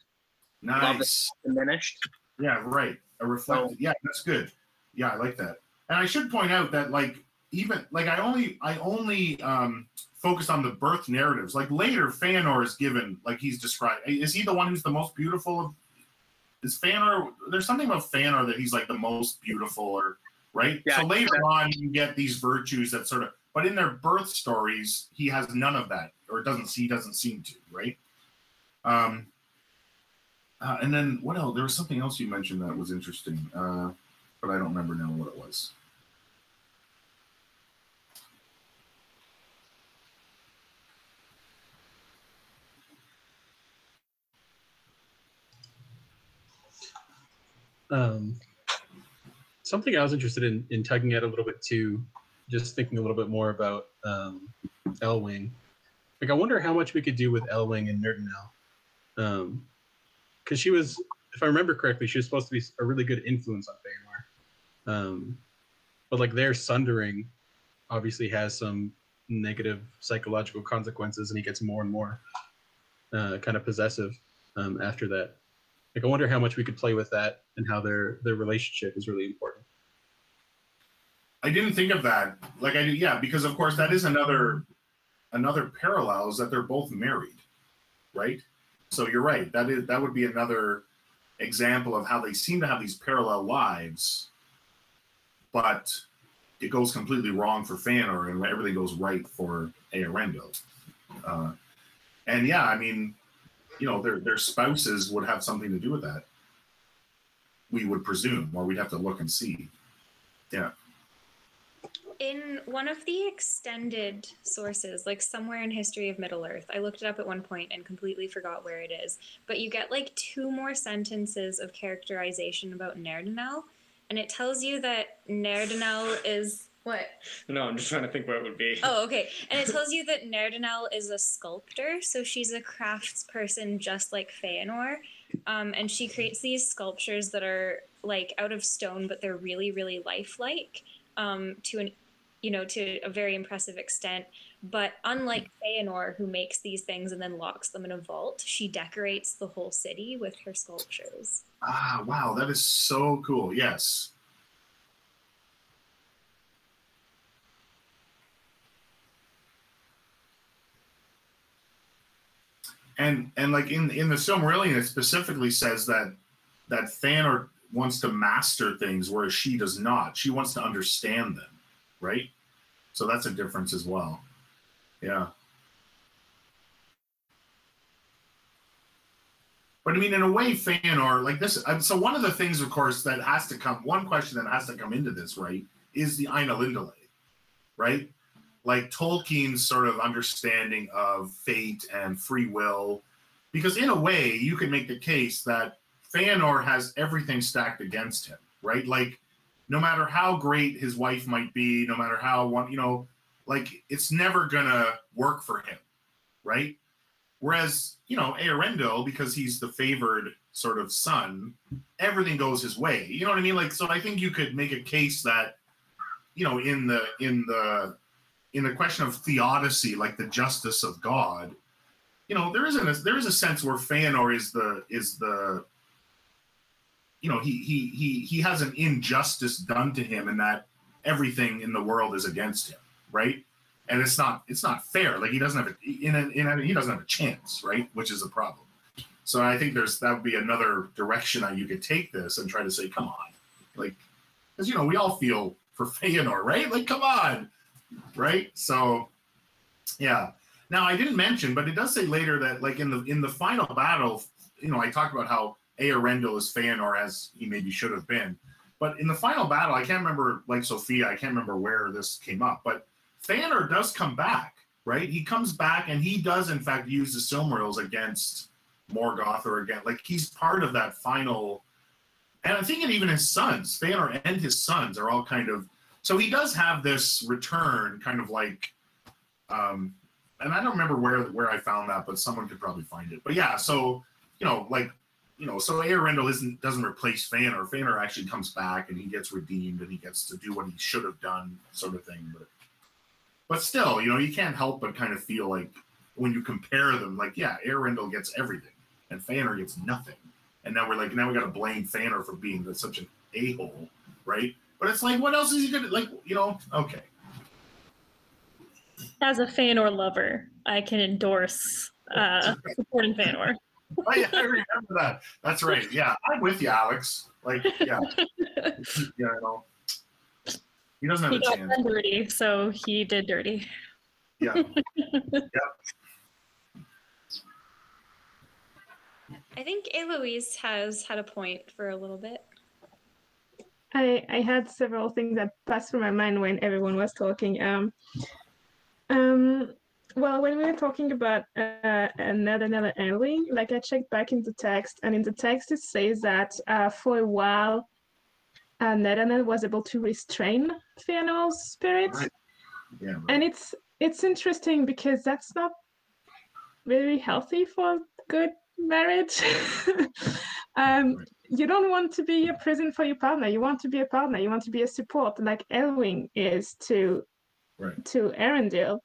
nice. love that's diminished. Yeah, right. A reflected. So, yeah, that's good yeah, I like that. And I should point out that like even like I only I only um focused on the birth narratives. Like later, Feanor is given like he's described. Is he the one who's the most beautiful of? Is Feanor? There's something about Feanor that he's like the most beautiful, or right? Yeah, so later on, you get these virtues that sort of. But in their birth stories, he has none of that, or doesn't. He doesn't seem to, right? Um. Uh, and then what else? There was something else you mentioned that was interesting. Uh, but I don't remember now what it was. Um, something I was interested in in tugging at a little bit too, just thinking a little bit more about um, Elwing. Like, I wonder how much we could do with Elwing and Nerdanel, because um, she was, if I remember correctly, she was supposed to be a really good influence on Feanor. Um, but like their sundering obviously has some negative psychological consequences, and he gets more and more uh, kind of possessive um, after that. Like I wonder how much we could play with that and how their their relationship is really important. I didn't think of that. Like I do, yeah, because of course that is another another parallel is that they're both married, right? So you're right. That is that would be another example of how they seem to have these parallel lives but it goes completely wrong for Feanor and everything goes right for Eärendil. Uh, and yeah, I mean, you know, their their spouses would have something to do with that. We would presume, or we'd have to look and see. Yeah. In one of the extended sources, like somewhere in History of Middle Earth, I looked it up at one point and completely forgot where it is. But you get like two more sentences of characterization about Nerdanel and it tells you that Nerdanel is what? No, I'm just trying to think what it would be. Oh, okay. And it tells you that Nerdanel is a sculptor, so she's a craftsperson just like Feanor. Um, and she creates these sculptures that are like out of stone, but they're really, really lifelike um, to an you know, to a very impressive extent. But unlike Feanor, who makes these things and then locks them in a vault, she decorates the whole city with her sculptures. Ah, wow, that is so cool. Yes. And and like in in the Silmarillion, it specifically says that that Feanor wants to master things, whereas she does not. She wants to understand them, right? So that's a difference as well. Yeah. But I mean, in a way, Feanor, like this. So one of the things, of course, that has to come. One question that has to come into this, right, is the Ainulindalë, right? Like Tolkien's sort of understanding of fate and free will, because in a way, you could make the case that Feanor has everything stacked against him, right? Like, no matter how great his wife might be, no matter how one, you know, like it's never gonna work for him, right? Whereas, you know, Eärendil, because he's the favored sort of son, everything goes his way. You know what I mean? Like, so I think you could make a case that, you know, in the in the in the question of theodicy, like the justice of God, you know, there isn't a, there is a sense where Feanor is the is the you know he he he he has an injustice done to him and that everything in the world is against him right? And it's not it's not fair. Like he doesn't have a in a, in a, he doesn't have a chance right? Which is a problem. So i think there's that would be another direction that you could take this and try to say come on like because you know we all feel for Feanor, right? Like come on right? So yeah. Now i didn't mention but it does say later that like in the in the final battle you know i talked about how Eärendil is Feanor as he maybe should have been. But in the final battle, I can't remember, like Sophia, I can't remember where this came up, but Feanor does come back, right? He comes back and he does, in fact, use the Silmarils against Morgoth or again, like he's part of that final. And I think even his sons, Feanor and his sons, are all kind of. So he does have this return, kind of like. Um, and I don't remember where where I found that, but someone could probably find it. But yeah, so you know, like you know, so Eärendil isn't doesn't replace Feanor. Feanor actually comes back and he gets redeemed and he gets to do what he should have done, sort of thing. But but still, you know, you can't help but kind of feel like when you compare them, like, yeah, Eärendil gets everything and Feanor gets nothing. And now we're like, now we got to blame Feanor for being such an a hole, right? But it's like, what else is he gonna like? You know, okay. As a Feanor lover, I can endorse uh, supporting Feanor. Oh, yeah, I remember that. That's right. Yeah, I'm with you, Alex. Like, yeah, yeah, I know. He doesn't have he a chance. dirty, so he did dirty. Yeah. yep. I think Eloise has had a point for a little bit. I, I had several things that passed through my mind when everyone was talking. Um, um, well, when we were talking about uh, another another Elwing, like I checked back in the text, and in the text it says that uh, for a while, uh, Nerdanel was able to restrain Feanor's spirit, Right. Yeah. right. and it's it's interesting because that's not very healthy for a good marriage. um, you don't want to be a prison for your partner. You want to be a partner. You want to be a support, like Elwing is to Right. to Eärendil.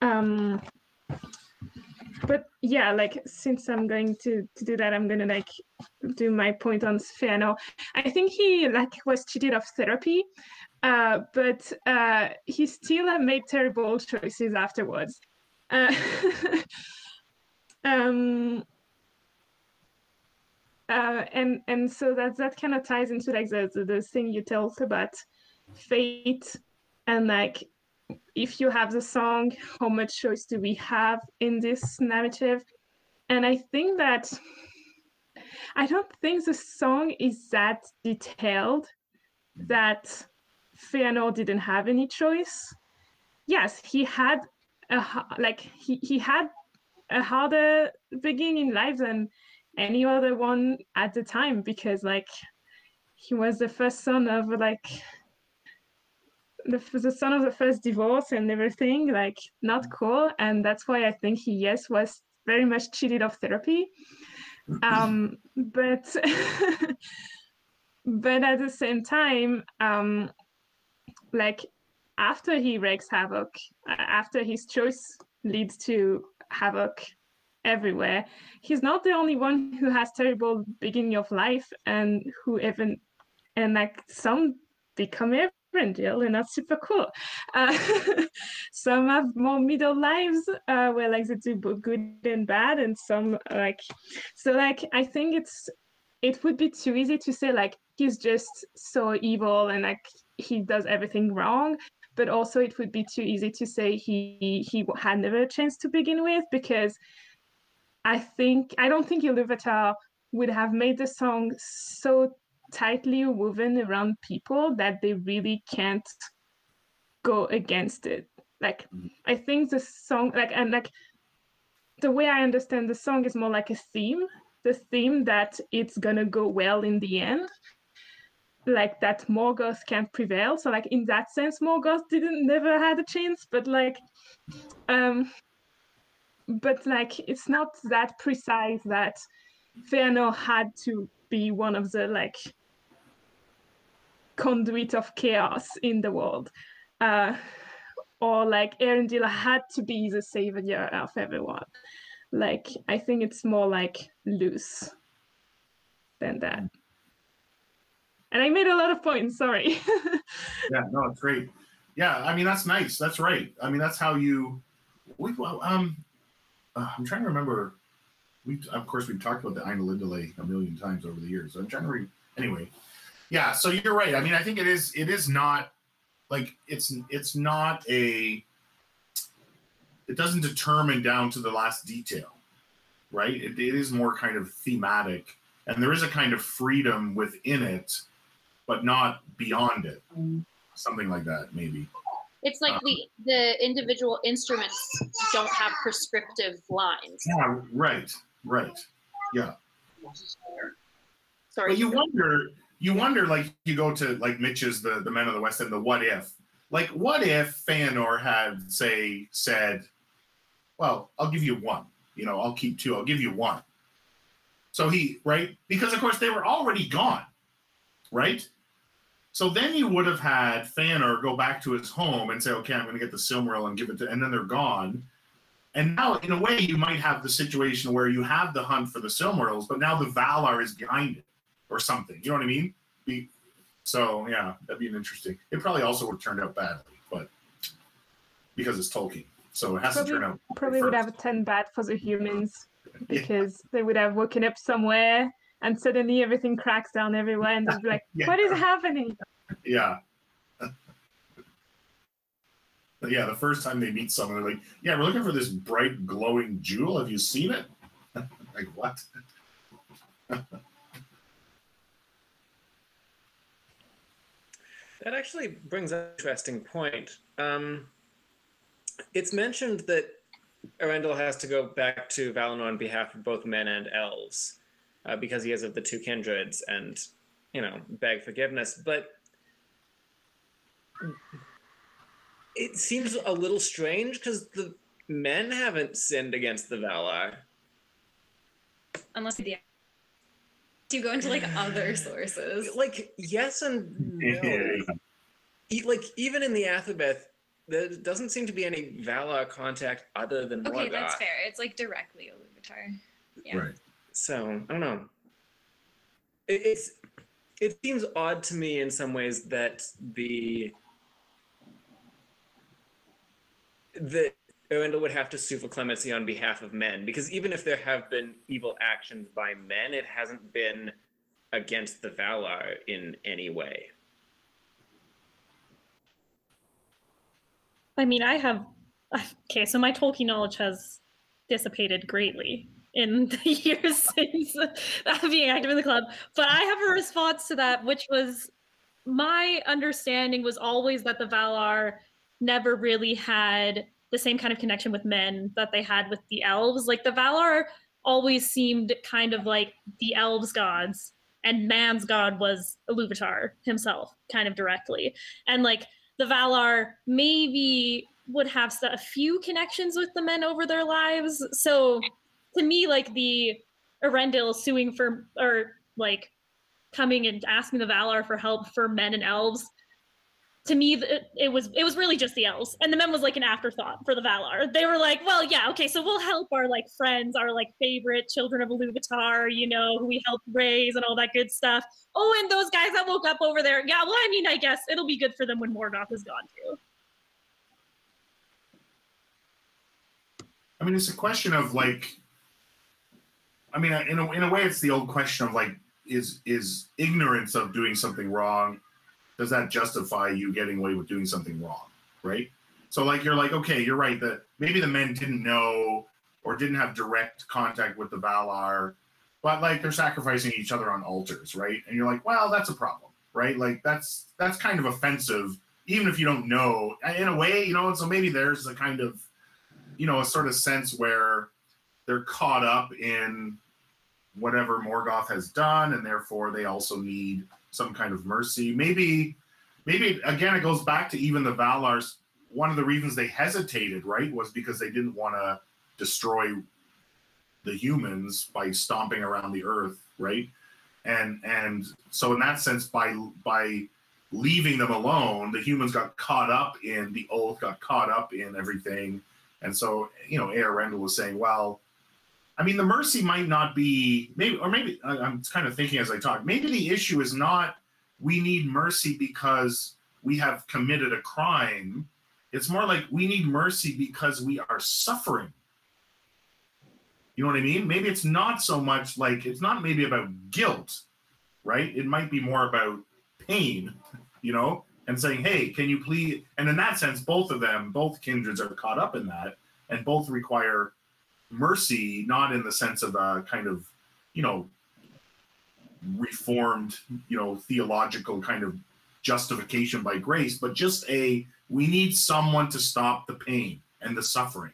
Um, but yeah, like since I'm going to to do that, I'm gonna like do my point on Feanor. I think he like was cheated of therapy, uh, but uh, he still uh, made terrible choices afterwards. Uh, um, uh, and and so that that kind of ties into like the, the the thing you told about fate and like if you have the song how much choice do we have in this narrative? And i think that i don't think the song is that detailed that Feanor didn't have any choice. Yes he had a like he, he had a harder beginning in life than any other one at the time because like he was the first son of like the, the son of the first divorce and everything like not cool. And that's why i think he yes was very much cheated of therapy. Um but but at the same time um like after he wreaks havoc, after his choice leads to havoc everywhere, he's not the only one who has terrible beginning of life and who even and like some become Eärendil and that's super cool. Uh, some have more middle lives uh, where like they do both good and bad, and some like so like I think it's it would be too easy to say like he's just so evil and like he does everything wrong but also it would be too easy to say he he had never a chance to begin with because I think I don't think Iluvatar would have made the song so tightly woven around people that they really can't go against it. Like mm. I think the song like and like the way I understand the song is more like a theme. The theme that it's gonna go well in the end. Like that Morgoth can't prevail. So like in that sense, Morgoth didn't never had a chance, but like um but like it's not that precise that Feanor had to be one of the like conduit of chaos in the world. Uh, or like Eärendil had to be the savior of everyone. Like I think it's more like loose than that. And I made a lot of points, sorry. yeah, no, it's great. Yeah, I mean that's nice. That's right. I mean that's how you we well, um uh, I'm trying to remember. We of course we've talked about the Ainulindalë a million times over the years. I'm trying to re- anyway. Yeah, so you're right. I mean, I think it is. It is not like it's it's not a. It doesn't determine down to the last detail, right? it, it is more kind of thematic, and there is a kind of freedom within it, but not beyond it. Something like that, maybe. It's like the um, the individual instruments don't have prescriptive lines. Yeah, right, right, yeah. Sorry. But you wonder, you wonder, like you go to like Mitch's the the Men of the West and the What If, like what if Feanor had say said, well, I'll give you one, you know, I'll keep two, I'll give you one. So he right because of course they were already gone, right? So then you would have had Feanor go back to his home and say, okay, I'm going to get the Silmaril and give it to, and then they're gone. And now, in a way, you might have the situation where you have the hunt for the Silmarils, but now the Valar is behind it or something. You know what I mean? Be, so, yeah, that'd be an interesting. It probably also would have turned out badly, but because it's Tolkien. So it has probably, to turn out. Probably would have turned bad for the humans because yeah. they would have woken up somewhere and suddenly everything cracks down everywhere and they'll be like, yeah. what is happening? Yeah. yeah, the first time they meet someone, they're like, yeah, we're looking for this bright glowing jewel. Have you seen it? like, what? that actually brings up an interesting point. Um, it's mentioned that Eärendil has to go back to Valinor on behalf of both men and elves uh, because he is of the two kindreds and, you know, beg forgiveness. But it seems a little strange because the men haven't sinned against the Valar. Unless the do you go into like other sources? Like yes and no. like even in the Athrabeth, there doesn't seem to be any Valar contact other than Okay, that's fair. It's like directly Iluvatar. Yeah. Right. So I don't know. It, it's it seems odd to me in some ways that the that Eärendil would have to sue for clemency on behalf of men because even if there have been evil actions by men, it hasn't been against the Valar in any way. I mean, I have okay, so my Tolkien knowledge has dissipated greatly in the years since being active in the club. But I have a response to that, which was my understanding was always that the Valar never really had the same kind of connection with men that they had with the elves. Like the Valar always seemed kind of like the elves' gods, and man's god was Iluvatar himself, kind of directly. And like the Valar maybe would have a few connections with the men over their lives. So to me, like the Eärendil suing for or like coming and asking the Valar for help for men and elves to me it, was it was really just the elves. And the men was like an afterthought for the valar. They were like well yeah okay so we'll help our like friends our like favorite children of Iluvatar, you know who we helped raise and all that good stuff. Oh and those guys that woke up over there. Yeah well i mean i guess it'll be good for them when morgoth is gone too. I mean it's a question of like i mean in a, in a way it's the old question of like is is ignorance of doing something wrong does that justify you getting away with doing something wrong right? So like you're like okay you're right that maybe the men didn't know or didn't have direct contact with the valar but like they're sacrificing each other on altars right? And you're like well that's a problem right? Like that's that's kind of offensive even if you don't know. In a way you know so maybe there's a kind of you know a sort of sense where they're caught up in whatever morgoth has done and therefore they also need some kind of mercy. Maybe, maybe again, it goes back to even the Valars. One of the reasons they hesitated, right, was because they didn't want to destroy the humans by stomping around the earth, right? And and so in that sense, by by leaving them alone, the humans got caught up in the oath, got caught up in everything. And so, you know, Eärendil was saying, well, I mean, the mercy might not be maybe, or maybe I'm kind of thinking as I talk. Maybe the issue is not we need mercy because we have committed a crime. It's more like we need mercy because we are suffering. You know what I mean? Maybe it's not so much like it's not maybe about guilt, right? It might be more about pain, you know, and saying, hey, can you please? And in that sense, both of them, both kindreds are caught up in that, and both require mercy, not in the sense of a kind of, you know, reformed, you know, theological kind of justification by grace, but just a we need someone to stop the pain and the suffering,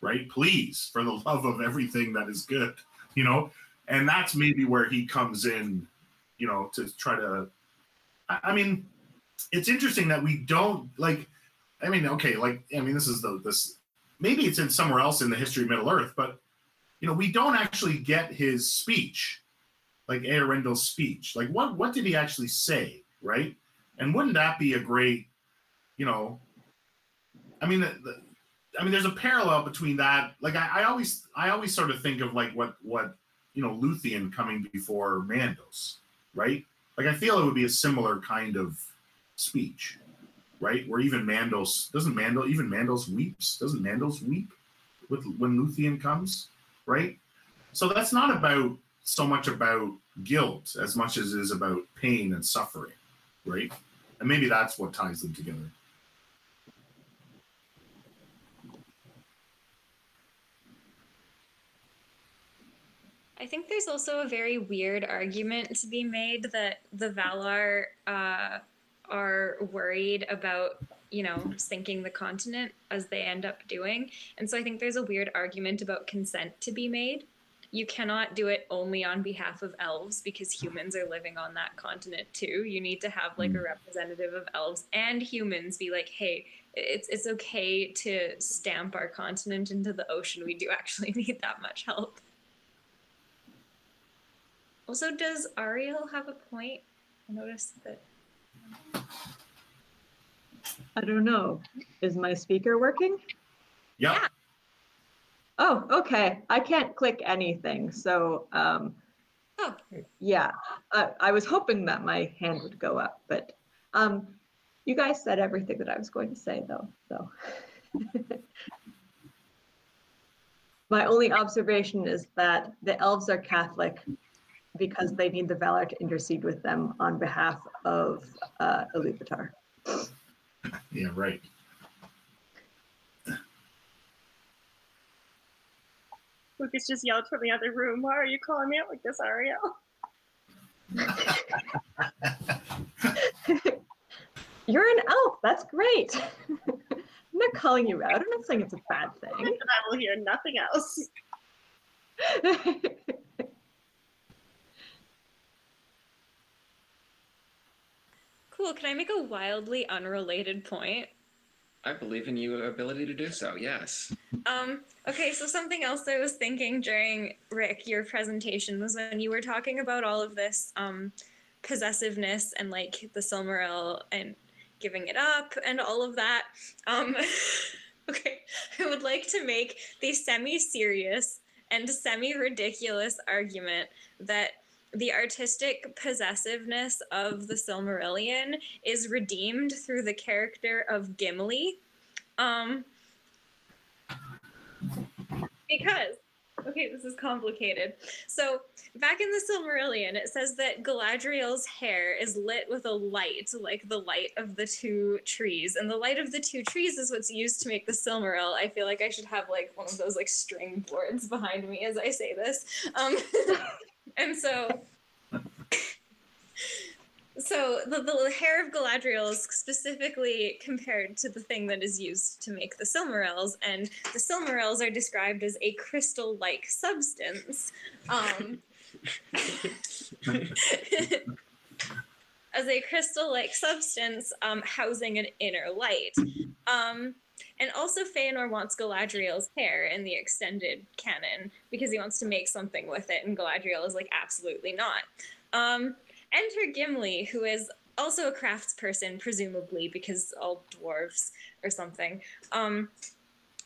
right? Please, for the love of everything that is good, you know, and that's maybe where he comes in, you know, to try to. I mean, it's interesting that we don't like. I mean, okay, like I mean, this is the this maybe it's in somewhere else in the history of Middle Earth, but you know, we don't actually get his speech, like Eärendil's speech. Like, what what did he actually say, right? And wouldn't that be a great, you know? I mean, the, the, I mean, there's a parallel between that. Like, I, I always I always sort of think of like what what you know Luthien coming before Mandos, right? Like, I feel it would be a similar kind of speech right? Where even Mandos doesn't Mandel even Mandos weeps doesn't Mandos weep with when Luthien comes, right? So that's not about so much about guilt as much as it is about pain and suffering, right? And maybe that's what ties them together. I think there's also a very weird argument to be made that the Valar uh, are worried about you know sinking the continent as they end up doing. And so i think there's a weird argument about consent to be made. You cannot do it only on behalf of elves because humans are living on that continent too. You need to have like a mm. representative of elves and humans be like hey it's it's okay to stamp our continent into the ocean. We do actually need that much help. Also does ariel have a point? I noticed that I don't know. Is my speaker working? Yeah. Oh, okay. I can't click anything. So, um, oh. yeah, I, I was hoping that my hand would go up, but um, you guys said everything that I was going to say, though. So, my only observation is that the elves are Catholic because they need the Valar to intercede with them on behalf of uh, Iluvatar. Yeah, right. Lucas just yelled from the other room, Why are you calling me out like this, Ariel? You're an elf. That's great. I'm not calling you out. I'm not saying it's a bad thing. I will hear nothing else. Cool. Can I make a wildly unrelated point? I believe in your ability to do so. Yes. Um, okay, so something else I was thinking during Rick your presentation was when you were talking about all of this um, possessiveness and like the Silmaril and giving it up and all of that. Um, okay, I would like to make the semi serious and semi ridiculous argument that the artistic possessiveness of the Silmarillion is redeemed through the character of Gimli. Um, because okay, this is complicated. So back in the Silmarillion, it says that Galadriel's hair is lit with a light, like the light of the two trees. And the light of the two trees is what's used to make the Silmaril. I feel like I should have like one of those like string boards behind me as I say this. Um, and so so the, the hair of Galadriel is specifically compared to the thing that is used to make the Silmarils, and the Silmarils are described as a crystal-like substance. Um, as a crystal-like substance um, housing an inner light. Um, and also Feanor wants Galadriel's hair in the extended canon because he wants to make something with it, and Galadriel is like, absolutely not. Um, enter Gimli, who is also a craftsperson, presumably because all dwarves or something. Um,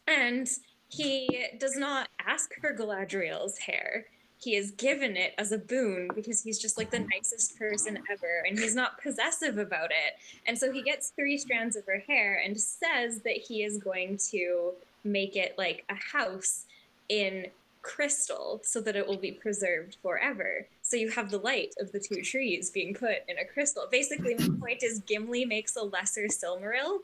and he does not ask for Galadriel's hair. He is given it as a boon because he's just like the nicest person ever and he's not possessive about it. And so he gets three strands of her hair and says that he is going to make it like a house in crystal so that it will be preserved forever. So you have the light of the two trees being put in a crystal. Basically, my point is Gimli makes a lesser Silmaril,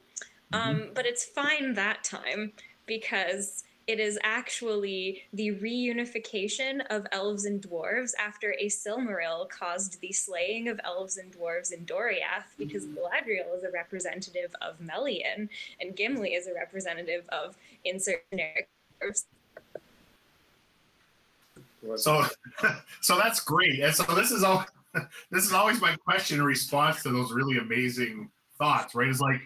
um, mm-hmm. but it's fine that time because it is actually the reunification of elves and dwarves after a Silmaril caused the slaying of elves and dwarves in Doriath because mm-hmm. Galadriel is a representative of Melian and Gimli is a representative of insert dwarves. So, so that's great. And so this is all. This is always my question in response to those really amazing thoughts, right? It's like,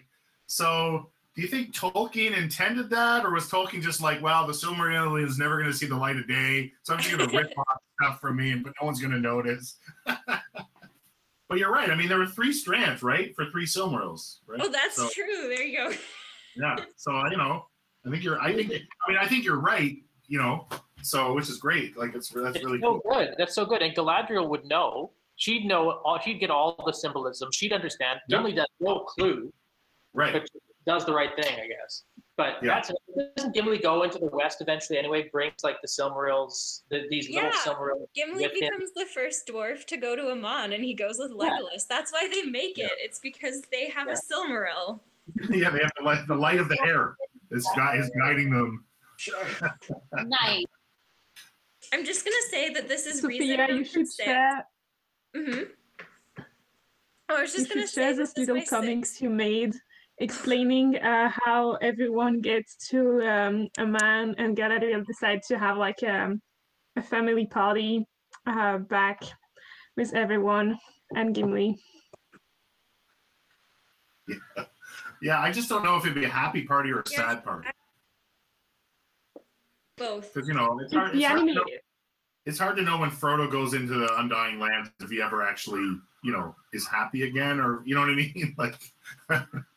so do you think Tolkien intended that, or was Tolkien just like, well, the Silmarillion is never going to see the light of day, so I'm just going to rip off stuff from me, but no one's going to notice. but you're right. I mean, there were three strands, right, for three Silmarils, right? Oh, that's so, true. There you go. yeah. So you know, I think you're. I think. I mean, I think you're right. You know, so, which is great. Like it's that's it's really so cool. good. That's so good. And Galadriel would know. She'd know. All, she'd get all the symbolism. She'd understand. Yeah. Gimli does no clue. Right. But does the right thing, I guess. But yeah. that's doesn't Gimli go into the west eventually anyway? Brings like the Silmarils, the, these yeah. little Silmarils. Gimli becomes him. the first dwarf to go to Aman, and he goes with Legolas. Yeah. That's why they make it. It's because they have a Silmaril. yeah, they have the light, the light of the hair is, is guiding them. nice. I'm just gonna say that this is Sophia, reason you should six. share. Mm-hmm. Oh, I was just you gonna say this little comics six. you made explaining uh, how everyone gets to um, Aman and Galadriel decide to have like a, um, a family party uh, back with everyone and Gimli. Yeah. yeah, I just don't know if it'd be a happy party or a sad party. Both. Because you know, it's hard. It's hard, know, it's hard to know when Frodo goes into the Undying Lands if he ever actually, you know, is happy again, or you know what I mean, like.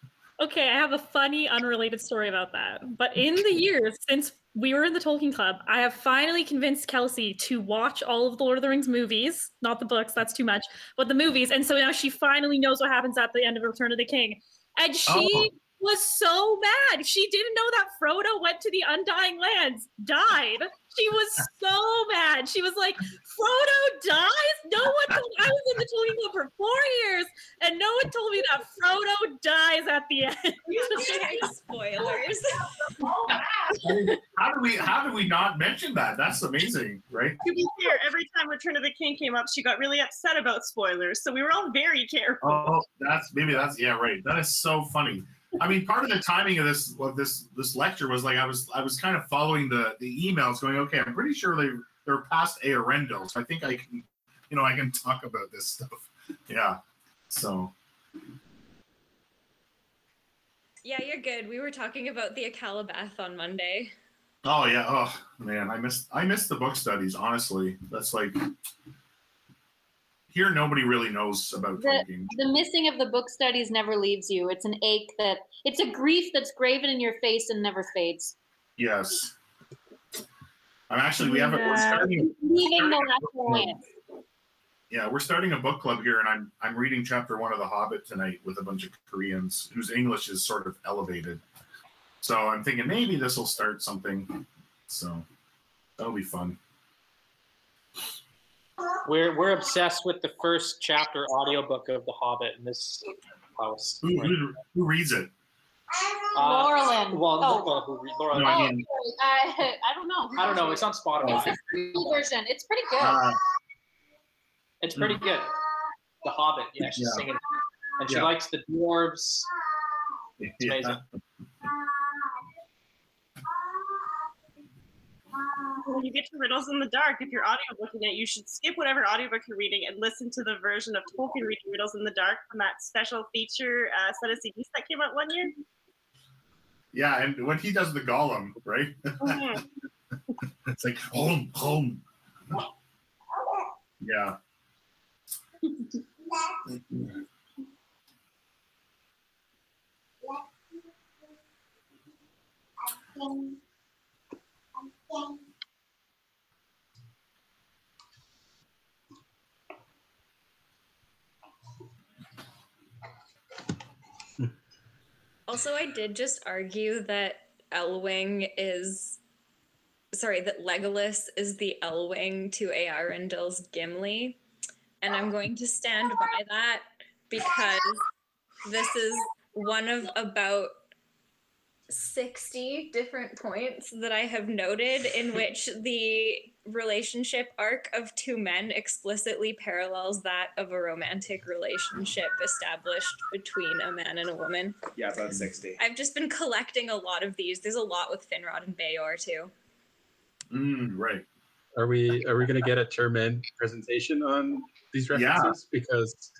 okay, I have a funny, unrelated story about that. But in the years since we were in the Tolkien Club, I have finally convinced Kelsey to watch all of the Lord of the Rings movies, not the books, that's too much, but the movies. And so now she finally knows what happens at the end of Return of the King. And she oh was so mad. She didn't know that Frodo went to the Undying Lands, died. She was so mad. She was like, Frodo dies? No one told I was in the Tolkien Club for four years, and no one told me that Frodo dies at the end. Spoilers. how do we how do we not mention that? That's amazing, right? To be fair, every time Return of the King came up, she got really upset about spoilers. So we were all very careful. Oh, that's maybe that's yeah, right. That is so funny. I mean, part of the timing of this of this this lecture was like I was I was kind of following the the emails, going, okay, I'm pretty sure they they're past Eärendil, so I think I can, you know, I can talk about this stuff. Yeah, so. Yeah, you're good. We were talking about the Akallabêth on Monday. Oh yeah. Oh man, I missed I missed the book studies. Honestly, that's like here nobody really knows about the, Tolkien. the missing of the book studies never leaves you. It's an ache that it's a grief that's graven in your face and never fades. Yes. I'm actually we have a we're starting, Leaving the starting a last book yeah we're starting a book club here, and I'm I'm reading chapter one of The Hobbit tonight with a bunch of Koreans whose English is sort of elevated. So I'm thinking maybe this will start something. So that'll be fun. We're we're obsessed with the first chapter audiobook of The Hobbit in this house. Who, who, who reads it? Uh, Laurelin. Well, Oh. Laura, who read- Laura, No, I Oh, mean- sorry. I, I don't know. I don't know. It's on Spotify. It's the free version. It's pretty good. Uh, It's pretty good. The Hobbit. Yeah, she's Yeah. singing, and she Yeah. likes the dwarves. It's yeah. amazing. When you get to Riddles in the Dark, if you're audiobooking it, you should skip whatever audiobook you're reading and listen to the version of Tolkien reading Riddles in the Dark from that special feature uh, set of CDs that came out one year. Yeah, and when he does the Gollum, right? Mhm. it's like home, home. Yeah. Also, I did just argue that Elwing is sorry, that Legolas is the Elwing to Eärendil's Gimli. And I'm going to stand by that because this is one of about 60 different points that I have noted in which the relationship arc of two men explicitly parallels that of a romantic relationship established between a man and a woman. Yeah, about 60. I've just been collecting a lot of these. There's a lot with Finrod and Bëor too. Mm, right. Are we are we gonna get a term end presentation on these references? Yeah. references? Because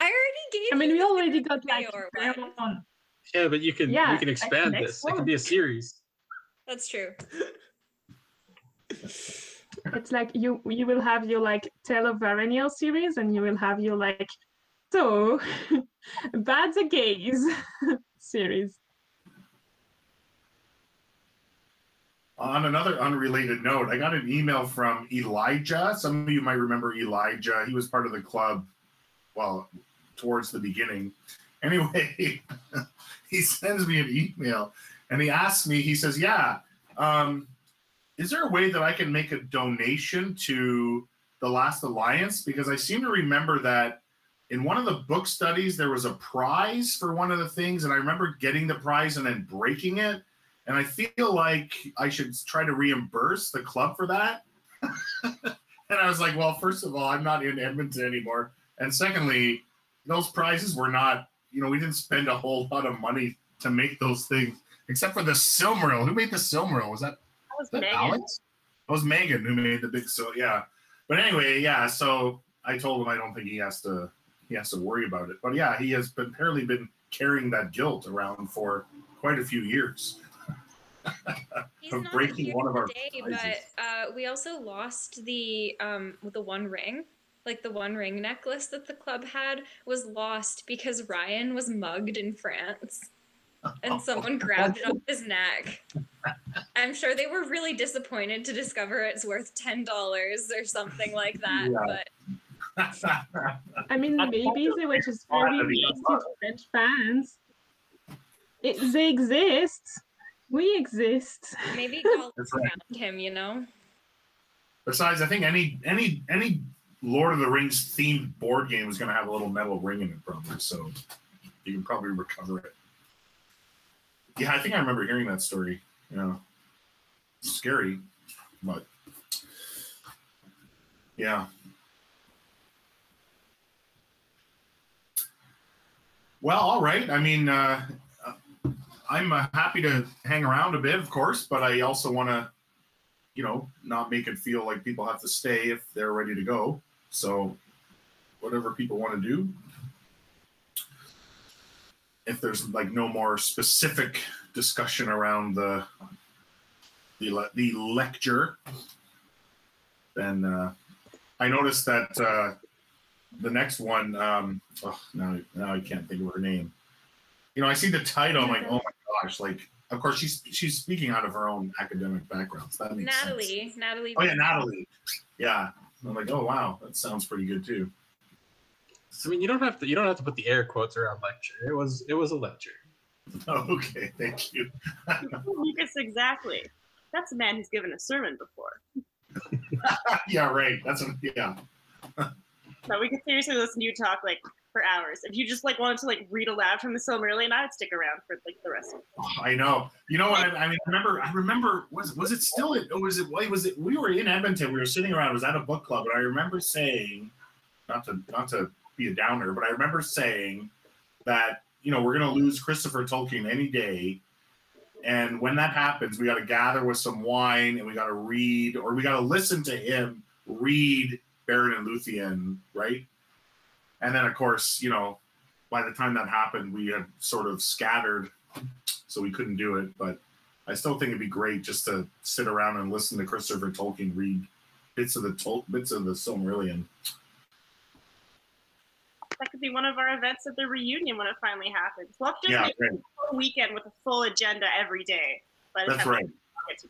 I already gave. I mean, we already got like Bëor one. one. yeah, but you can Yeah, we can expand next this. It can be a series. That's true. It's like you you will have your like Varenial series, and you will have your like so bad the gays series. On another unrelated note, I got an email from Elijah. Some of you might remember Elijah. He was part of the club, well, towards the beginning. Anyway, he sends me an email and he asks me, he says, Yeah, um, is there a way that I can make a donation to the Last Alliance? Because I seem to remember that in one of the book studies, there was a prize for one of the things, and I remember getting the prize and then breaking it. And I feel like I should try to reimburse the club for that. and I was like, well, first of all, I'm not in Edmonton anymore. And secondly, those prizes were not, you know, we didn't spend a whole lot of money to make those things, except for the Silmaril. Who made the Silmaril? Was that, That was that Megan. Alex? It was Megan who made the big so yeah. But anyway, yeah, so I told him I don't think he has to he has to worry about it. But yeah, he has been apparently been carrying that guilt around for quite a few years. He's Of not breaking here one of our today, but uh, we also lost the um with the one ring. Like the one ring necklace that the club had was lost because Ryan was mugged in France. And someone grabbed it off his neck. I'm sure they were really disappointed to discover it's worth ten dollars or something like that. Yeah. But I mean, That's maybe also they were just part very of the invested French fans. It, they exist. We exist. maybe Gollum That's right. found him, you know. Besides, I think any any any Lord of the Rings themed board game is going to have a little metal ring in it, probably. So you can probably recover it. Yeah, I think I remember hearing that story. You know, scary, but yeah. Well, all right. I mean, uh, I'm uh, happy to hang around a bit, of course, but I also want to you know, not make it feel like people have to stay if they're ready to go. So, whatever people want to do. If there's like no more specific discussion around the the, le- the lecture, then uh, I noticed that uh, the next one, um, oh, now now I can't think of her name. You know, I see the title, I'm like, oh my gosh, like of course she's she's speaking out of her own academic background. So that makes Natalie. sense. Natalie. Oh yeah, Natalie. Yeah. I'm like, oh wow, that sounds pretty good too. So, I mean, you don't have to you don't have to put the air quotes around lecture. It was it was a lecture. Okay, thank you. Lucas, exactly. That's a man who's given a sermon before. yeah, right. That's a, yeah. No, we could seriously listen to you talk like for hours. If you just like wanted to like read aloud from the Silmarillion, I would stick around for like the rest of it. Oh, I know. You know what? I, I mean, I remember. I remember. Was was it still? Or was it? Was it? We were in Edmonton. We were sitting around. It was at a book club, and I remember saying, not to not to be a downer, but I remember saying that you know we're going to lose Christopher Tolkien any day, and when that happens, we got to gather with some wine and we got to read, or we got to listen to him read Beren and Luthien, right? And then, of course, you know, by the time that happened, we had sort of scattered, so we couldn't do it. But I still think it'd be great just to sit around and listen to Christopher Tolkien read bits of the Tol- bits of the Silmarillion. That could be one of our events at the reunion when it finally happens. We'll have to just Yeah, make great. a full weekend with a full agenda every day. by the That's right.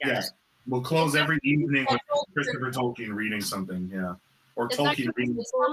Get. Yes, we'll close every evening with Christopher Tolkien reading something. Yeah, or Is Tolkien reading. before